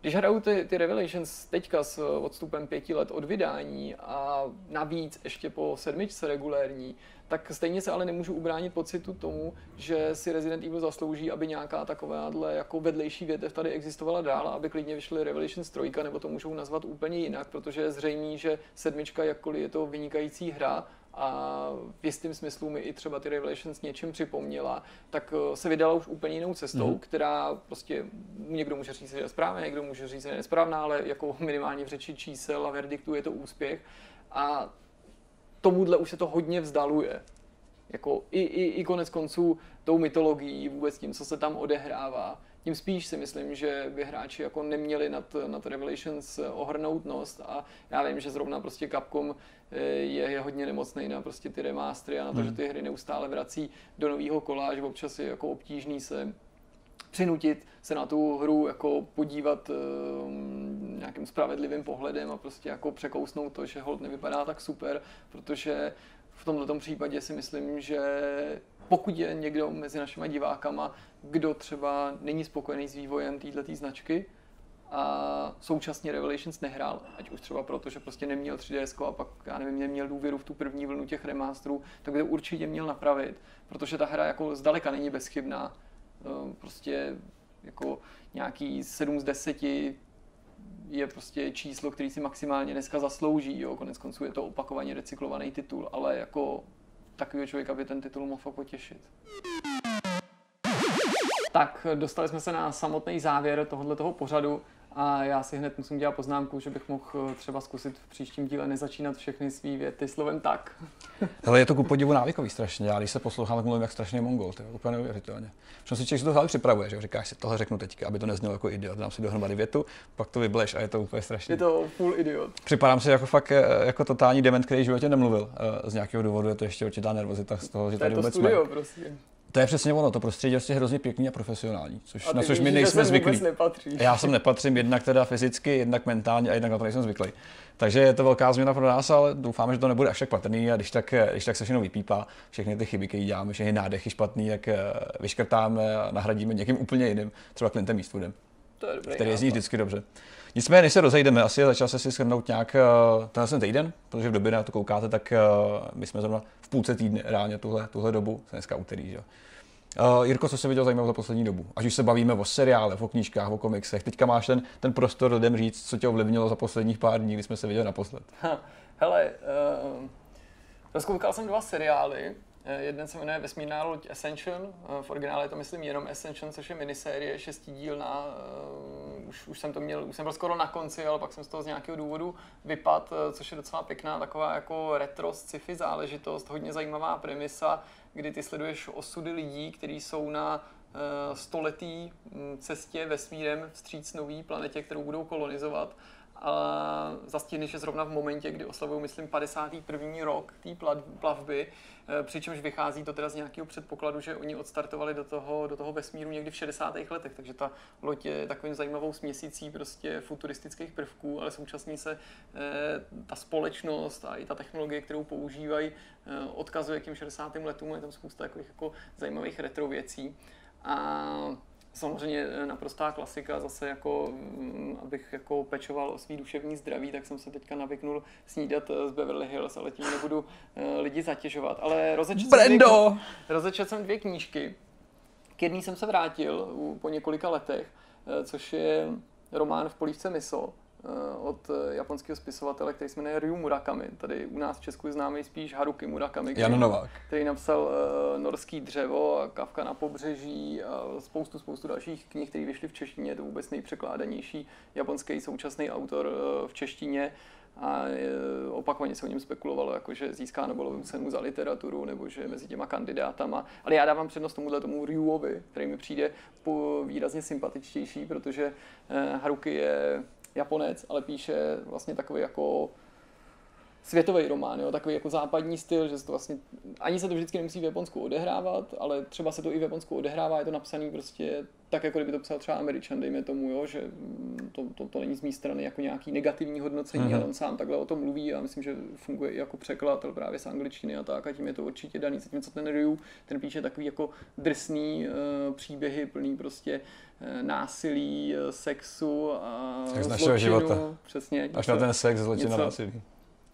když hraju ty, ty Revelations teďka s odstupem pěti let od vydání a navíc ještě po sedmičce regulérní, tak stejně se ale nemůžu ubránit pocitu tomu, že si Resident Evil zaslouží, aby nějaká takováhle jako vedlejší větev tady existovala dál, aby klidně vyšly Revelations 3, nebo to můžou nazvat úplně jinak, protože je zřejmé, že sedmička, jakkoliv je to vynikající hra, a v jistém smyslu mi i třeba ty Revelations něčím připomněla, tak eh, se vydala už úplně jinou cestou, mm-hmm. která prostě někdo může říct, že je správná, někdo může říct, že je nesprávná, ale jako minimálně v řeči čísel a verdiktu je to úspěch. A tomuhle už se to hodně vzdaluje. Jako i, i, i konec konců tou mytologií, vůbec tím, co se tam odehrává tím spíš si myslím, že by hráči jako neměli nad, nad Revelations ohrnout nos a já vím, že zrovna prostě Capcom eh, je, je hodně nemocný na prostě ty remastery a na to, hmm. že ty hry neustále vrací do nového kola, že občas je jako obtížný se přinutit se na tu hru jako podívat um, nějakým spravedlivým pohledem a prostě jako překousnout to, že hold nevypadá tak super, protože v tomto případě si myslím, že pokud je někdo mezi našimi divákama, kdo třeba není spokojený s vývojem této značky, a současně Revelations nehrál, ať už třeba proto, že prostě neměl 3DS a pak, já nevím, neměl důvěru v tu první vlnu těch remasterů, tak to určitě měl napravit, protože ta hra jako zdaleka není bezchybná. Ehm, prostě jako nějaký 7 z 10 je prostě číslo, který si maximálně dneska zaslouží. Jo. Konec konců je to opakovaně recyklovaný titul, ale jako takového člověka by ten titul mohl potěšit. Tak dostali jsme se na samotný závěr tohoto pořadu a já si hned musím dělat poznámku, že bych mohl eh, třeba zkusit v příštím díle nezačínat všechny svý věty slovem tak. Hele, je to ku podivu návykový strašně. Já když se poslouchám, tak mluvím jak strašný mongol, to je úplně neuvěřitelně. Protože si člověk to připravuje, že říkáš si, tohle řeknu teďka, aby to neznělo jako idiot, dám si dohromady větu, pak to vybleš a je to úplně strašné. Je to full idiot. Připadám si jako fakt eh, jako totální dement, který v životě nemluvil. Eh, z nějakého důvodu je to ještě určitá nervozita z toho, že tady to vůbec studio, jsme. Prostě. To je přesně ono, to prostředí je vlastně hrozně pěkný a profesionální, což, a na což my nejsme zvyklí. Já jsem nepatřím jednak teda fyzicky, jednak mentálně a jednak na to nejsem zvyklý. Takže je to velká změna pro nás, ale doufáme, že to nebude až tak patrný a když tak, když tak se všechno vypípá, všechny ty chyby, které děláme, všechny nádechy špatný, jak eh, vyškrtáme a nahradíme někým úplně jiným, třeba Clintem Eastwoodem, to je dobrý který jezdí vždycky dobře. Nicméně, než se rozejdeme, asi začal se si shrnout nějak uh, tenhle týden, protože v době na to koukáte, tak uh, my jsme zrovna v půlce týdne reálně tuhle, tuhle dobu, dneska úterý, že? Uh, Jirko, co jsi viděl zajímavého za poslední dobu? Až už se bavíme o seriálech, o knížkách, o komiksech, teďka máš ten, ten prostor lidem říct, co tě ovlivnilo za posledních pár dní, kdy jsme se viděli naposled. Ha, hele, uh, rozkoukal jsem dva seriály. Eh, jeden se jmenuje Vesmírná loď Ascension, v originále je to myslím jenom Ascension, což je minisérie, šestidílná. Už, už jsem to měl, už jsem byl skoro na konci, ale pak jsem z toho z nějakého důvodu vypad, což je docela pěkná taková jako retro sci-fi záležitost, hodně zajímavá premisa, kdy ty sleduješ osudy lidí, kteří jsou na stoletý mm, cestě vesmírem vstříc nový planetě, kterou budou kolonizovat a zastihneš je zrovna v momentě, kdy oslavují, myslím, 51. rok té plavby, eh, přičemž vychází to teda z nějakého předpokladu, že oni odstartovali do toho, do toho vesmíru někdy v 60. letech, takže ta loď je takovým zajímavou směsicí prostě futuristických prvků, ale současně se eh, ta společnost a i ta technologie, kterou používají, eh, odkazuje k těm 60. letům, je tam spousta takových jako zajímavých retro věcí. A Samozřejmě eh, naprostá klasika, zase jako, mm, abych jako pečoval o svý duševní zdraví, tak jsem se teďka navyknul snídat eh, z Beverly Hills, ale tím nebudu uh, lidi zatěžovat. Ale rozečet jsem, dvě, rozečet jsem dvě knížky. K jedný jsem se vrátil po několika letech, což je román v polívce miso Eh, od eh, japonského spisovatele, který se jmenuje Ryu Murakami. Tady u nás v Česku je známý spíš Haruki Murakami, který, Jan Novák. který napsal uh, Norský dřevo, Kavka na pobřeží a spoustu, spoustu dalších knih, které vyšly v češtině. Je to vůbec nejpřekládanější japonský současný autor uh, v češtině a opakovaně se o něm spekulovalo, jako že získá Nobelovu cenu za literaturu nebo že mezi těma kandidátama. Ale já dávám přednost tomuhle tomu Ryuovi, který mi přijde výrazně sympatičtější, protože Haruki je Japonec, ale píše vlastně takový jako světový román, jo, takový jako západní styl, že se to vlastně, ani se to vždycky nemusí v Japonsku odehrávat, ale třeba se to i v Japonsku odehrává, je to napsaný prostě tak, jako kdyby to psal třeba Američan, dejme tomu, jo, že to, to, to není z mé strany jako nějaký negativní hodnocení, mm-hmm. ale on sám takhle o tom mluví a myslím, že funguje i jako překladatel právě z angličtiny a tak a tím je to určitě daný. Zatímco ten Ryu, ten píše takový jako drsný uh, příběhy plný prostě uh, násilí, uh, sexu a z našeho života. Přesně. Až něco, na ten sex, zločin a násilí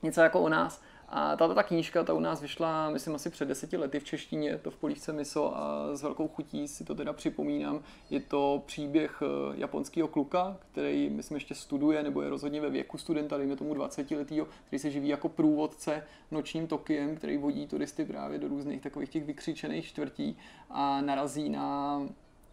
něco jako o nás. A tato ta knížka, ta u nás vyšla, myslím, asi před deseti lety v češtině, to v polívce miso a s velkou chutí si to teda připomínám. Je to příběh eh, japonského kluka, který, myslím, ještě studuje, nebo je rozhodně ve věku studenta, dejme tomu 20 letýho, který se živí jako průvodce nočním Tokiem, který vodí turisty právě do různých takových těch vykřičených čtvrtí a narazí na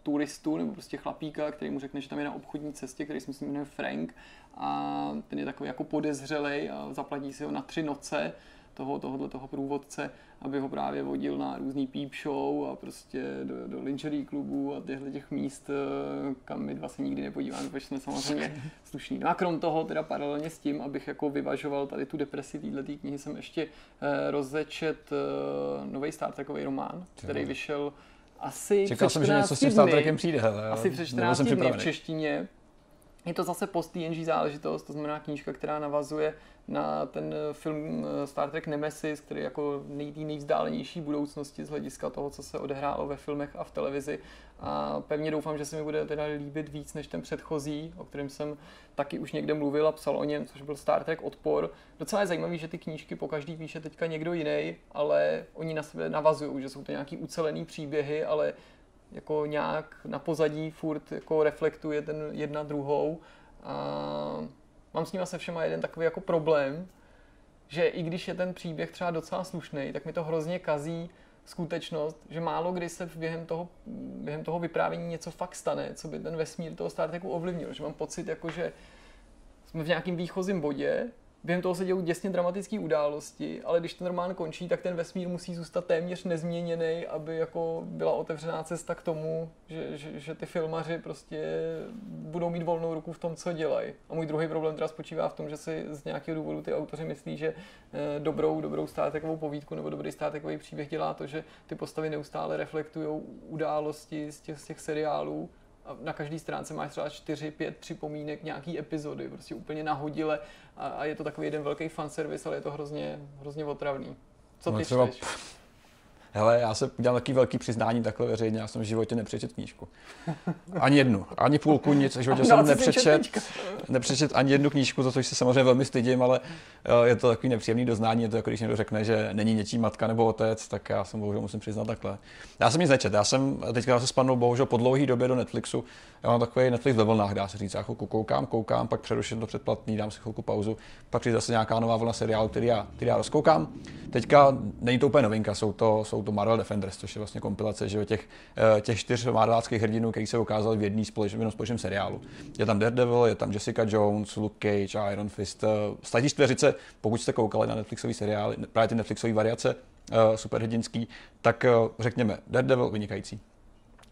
turistu nebo prostě chlapíka, který mu řekne, že tam je na obchodní cestě, který si myslím jmenuje Frank a ten je takový jako podezřelej a zaplatí si ho na tři noce toho, tohohle toho průvodce, aby ho právě vodil na různý peep show a prostě do, do lingerie klubu a těchto těch míst, eh, kam my dva se nikdy nepodíváme, protože jsme samozřejmě slušní. No a krom toho, teda paralelně s tím, abych jako vyvažoval tady tu depresi této knihy, jsem ještě eh, rozečet eh, nový Star Trekový román, který vyšel asi Čekal jsem, že něco s tím Star Trekem přijde, hele. Asi před 14 dny v češtině. Je to zase post-TNG záležitost, to znamená knížka, která navazuje na ten film eh, Star Trek Nemesis, který je jako nej, nejvzdálenější budoucnosti z hlediska toho, co se odehrálo ve filmech a v televizi. A pevně doufám, že se mi bude teda líbit víc než ten předchozí, o kterém jsem taky už někde mluvil a psal o něm, což byl Star Trek Odpor. Docela je zajímavý, že ty knížky po každý píše teďka někdo jiný, ale oni na sebe navazují, že jsou to nějaký ucelený příběhy, ale jako nějak na pozadí furt jako reflektuje ten jedna druhou. A mám s nimi se všema jeden takový jako problém, že i když je ten příběh třeba docela slušný, tak mi to hrozně kazí skutečnost, že málo kdy se během toho, během toho vyprávění něco fakt stane, co by ten vesmír toho Star Treku ovlivnil. Že mám pocit, jako, že jsme v nějakém výchozím bodě během toho se dějou děsně dramatické události, ale když ten román končí, tak ten vesmír musí zůstat téměř nezměněný, aby jako byla otevřená cesta k tomu, že, že, že ty filmaři prostě budou mít volnou ruku v tom, co dělají. A můj druhý problém teda spočívá v tom, že si z nějakého důvodu ty autoři myslí, že eh, dobrou, dobrou státekovou povídku nebo dobrý státekový příběh dělá to, že ty postavy neustále reflektují události z těch, z těch seriálů a na každé stránce máš třeba 4-5 připomínek nějaký epizody, prostě úplně nahodile a, a je to takový jeden velký fanservice, ale je to hrozně, hrozně otravný. Co no, ty třeba, Hele, já se udělám taky velký přiznání takhle veřejně, já jsem v životě nepřečet knížku. Ani jednu, ani půlku, nic, v životě no, jsem nepřečet, nepřečet ani jednu knížku, za což se samozřejmě velmi stydím, ale eh, je to takový nepříjemný doznání, je to jako když někdo řekne, že není něčí matka nebo otec, tak já jsem bohužel musím přiznat takhle. Já jsem nic nečet, já jsem teďka se spadnul bohužel po dlouhé době do Netflixu, já mám takový Netflix ve vlnách, dá se říct, já chvilku koukám, koukám, pak přeruším to předplatný, dám si chvilku pauzu, pak přijde zase nějaká nová vlna seriálu, který já, který já rozkoukám. Teďka není to úplně novinka, jsou to, jsou to Marvel Defenders, což je vlastně kompilace že těch, eh, těch čtyř marveláckých hrdinů, kteří se ukázali v jedné společném, společném seriálu. Je tam Daredevil, je tam Jessica Jones, Luke Cage, Iron Fist. Sladí čtveřice, pokud jste koukali na Netflixové seriály, právě ty Netflixové variace, uh, superhrdinský, tak řekněme Daredevil vynikající.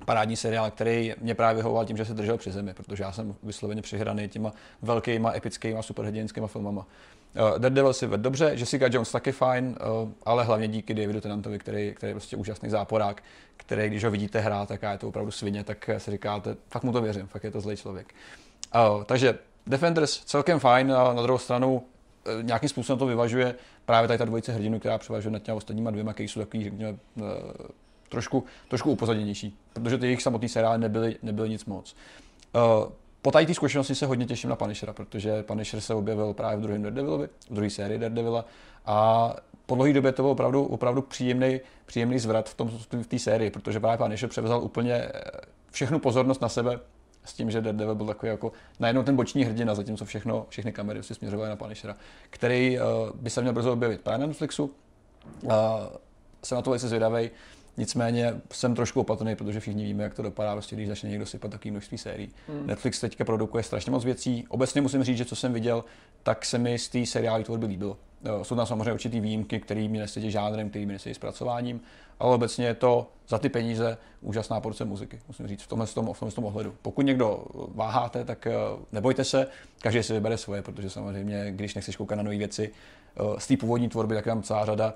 parádní seriál, který mě právě vyhovoval tím, že se držel při zemi, protože já jsem vysloveně přihraný těma velkýma, epickýma, superhrdinskýma filmama. Uh, Daredevil si vedl dobře, Jessica Jones taky fajn, uh, ale hlavně díky Davidu Tenantovi, který, který je prostě úžasný záporák, který, když ho vidíte hrát, tak je to opravdu svině, tak si říkáte, fakt mu to věřím, fakt je to zlej člověk. Takže Defenders celkem fajn, a na druhou stranu nějakým způsobem to vyvažuje právě tady ta dvojice hrdinů, která převažuje nad těmi ostatníma dvěma, který jsou takový, řekněme, trošku, trošku upozaděnější, protože ty jejich samotný seriály nebyly, nebyly nic moc. Po té zkušenosti se hodně těším na Punishera, protože Punisher se objevil právě v druhém Daredevilovi, v druhé sérii Daredevila a po dlouhé době to byl opravdu, opravdu příjemný, příjemný zvrat v, tom, v té sérii, protože právě Punisher převzal úplně eh, všechnu pozornost na sebe s tím, že Daredevil byl takový jako najednou ten boční hrdina, zatímco všechno, všechny kamery si směřovaly na Punishera, který uh, by se měl brzo objevit právě na Netflixu. Uh, jsem na to velice zvědavý. Nicméně jsem trošku opatrný, protože všichni víme, jak to dopadá, vlastně, když začne někdo sypat takové množství sérií. Hmm. Netflix teďka produkuje strašně moc věcí. Obecně musím říct, že co jsem viděl, tak se mi z té seriály tvorby líbilo. Jsou tam samozřejmě určitý výjimky, které mi nesedí žádrem, které mi nesedí zpracováním, ale obecně je to za ty peníze úžasná porce muziky, musím říct, v tomhle, tom, v tomhle tom ohledu. Pokud někdo váháte, tak eh, nebojte se, každý si vybere svoje, protože samozřejmě, když nechceš koukat na nové věci eh, z té původní tvorby, tak je tam celá řada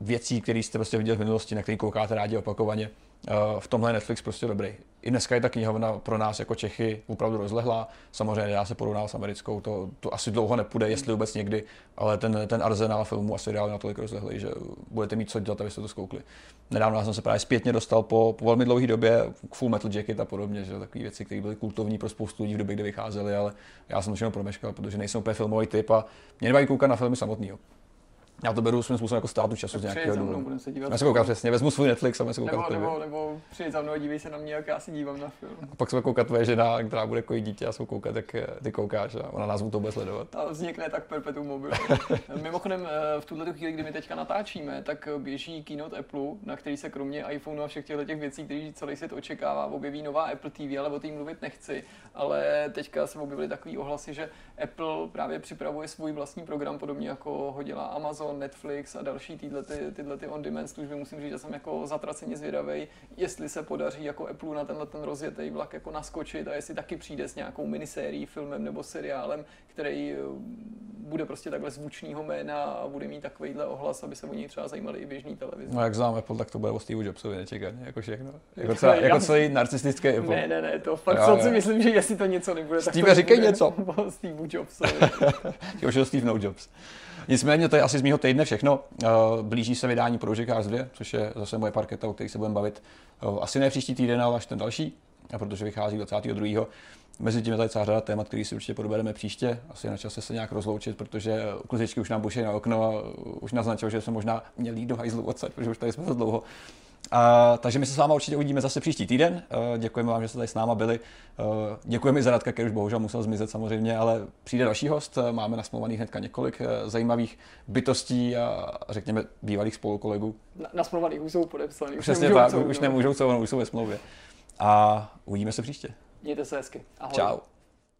věcí, které jste prostě viděli v minulosti, na které koukáte rádi opakovaně. Eh, v tomhle Netflix prostě dobrý. I dneska je ta knihovna pro nás jako Čechy opravdu rozlehlá. Samozřejmě dá se porovnat s americkou, to, to asi dlouho nepůjde, jestli vůbec někdy, ale ten, ten arzenál filmů a seriálu natolik rozlehlý, že budete mít co dělat, abyste to zkoukli. Nedávno jsem se právě zpětně dostal po, po velmi dlouhé době k Full Metal Jacket a podobně, že takové věci, které byly kultovní pro spoustu lidí v době, kdy vycházely, ale já jsem to všechno promeškal, protože nejsem úplně filmový typ a mě nebaví koukat na filmy samotného. Já to beru svým způsobem jako ztrátu času z nějakého důvodu. Já se koukám přesně, vezmu svůj Netflix a se koukat nebo, nebo, nebo přijď za mnou a dívej se na mě, jak já si dívám na film. A pak se koukat tvoje žena, která bude kojit dítě, a se koukat, jak ty koukáš a ona nás to bude sledovat. A vznikne tak perpetuum mobile. Mimochodem, eh, v tuhle chvíli, kdy my teďka natáčíme, tak běží keynote Apple, na který se kromě iPhoneu a všech těchto těch věcí, které celý svět očekává, objeví nová Apple TV, ale o té mluvit nechci. Ale teďka se objevily takové ohlasy, že Apple právě připravuje svůj vlastní program, podobně jako ho dělá Amazon, Netflix a další tyhle, ty, tyhle ty on-demand služby. Musím říct, že jsem jako zatraceně zvědavý, jestli se podaří jako Apple na tenhle ten rozjetý vlak jako naskočit a jestli taky přijde s nějakou minisérií, filmem nebo seriálem, který eh, bude prostě takhle zvučného jména a bude mít takovýhle ohlas, aby se o něj třeba zajímali i běžní televize. No jak znám Apple, tak to bude o Steve Jobsovi nečekaně, jako všechno. Jako, celá, jako celý narcistický Apple. Ne, ne, ne, to fakt jo, si myslím, že jestli to něco nebude, Steve, tak to říkej něco. Steve Jobsovi. Už Steve No Jobs. Nicméně to je asi z mého týdne všechno. Eh, blíží se vydání Project Cars 2, což je zase moje parketa, o které se budeme bavit eh, asi ne příští týden, ale až ten další, protože vychází 22. Mezi tím je tady celá řada témat, který si určitě probereme příště. Asi je na čase se nějak rozloučit, protože uklizičky už nám buší na okno a už naznačil, že jsme možná měli jít do hajzlu odsaď, protože už tady jsme dlouho. A, takže my se s vámi určitě uvidíme zase příští týden. Uh, děkujeme vám, že jste tady s náma byli. Uh, děkujeme i za Radka, který už bohužel musel zmizet samozřejmě, ale přijde další host. Máme nasmluvaných hnedka několik zajímavých bytostí a řekněme bývalých spolukolegů. Na, nasmluvaných už jsou podepsaný. Přesně tak, už nemůžou co, už jsou ve smlouvě. A uvidíme se příště. Mějte se hezky. Ahoj. Ciao.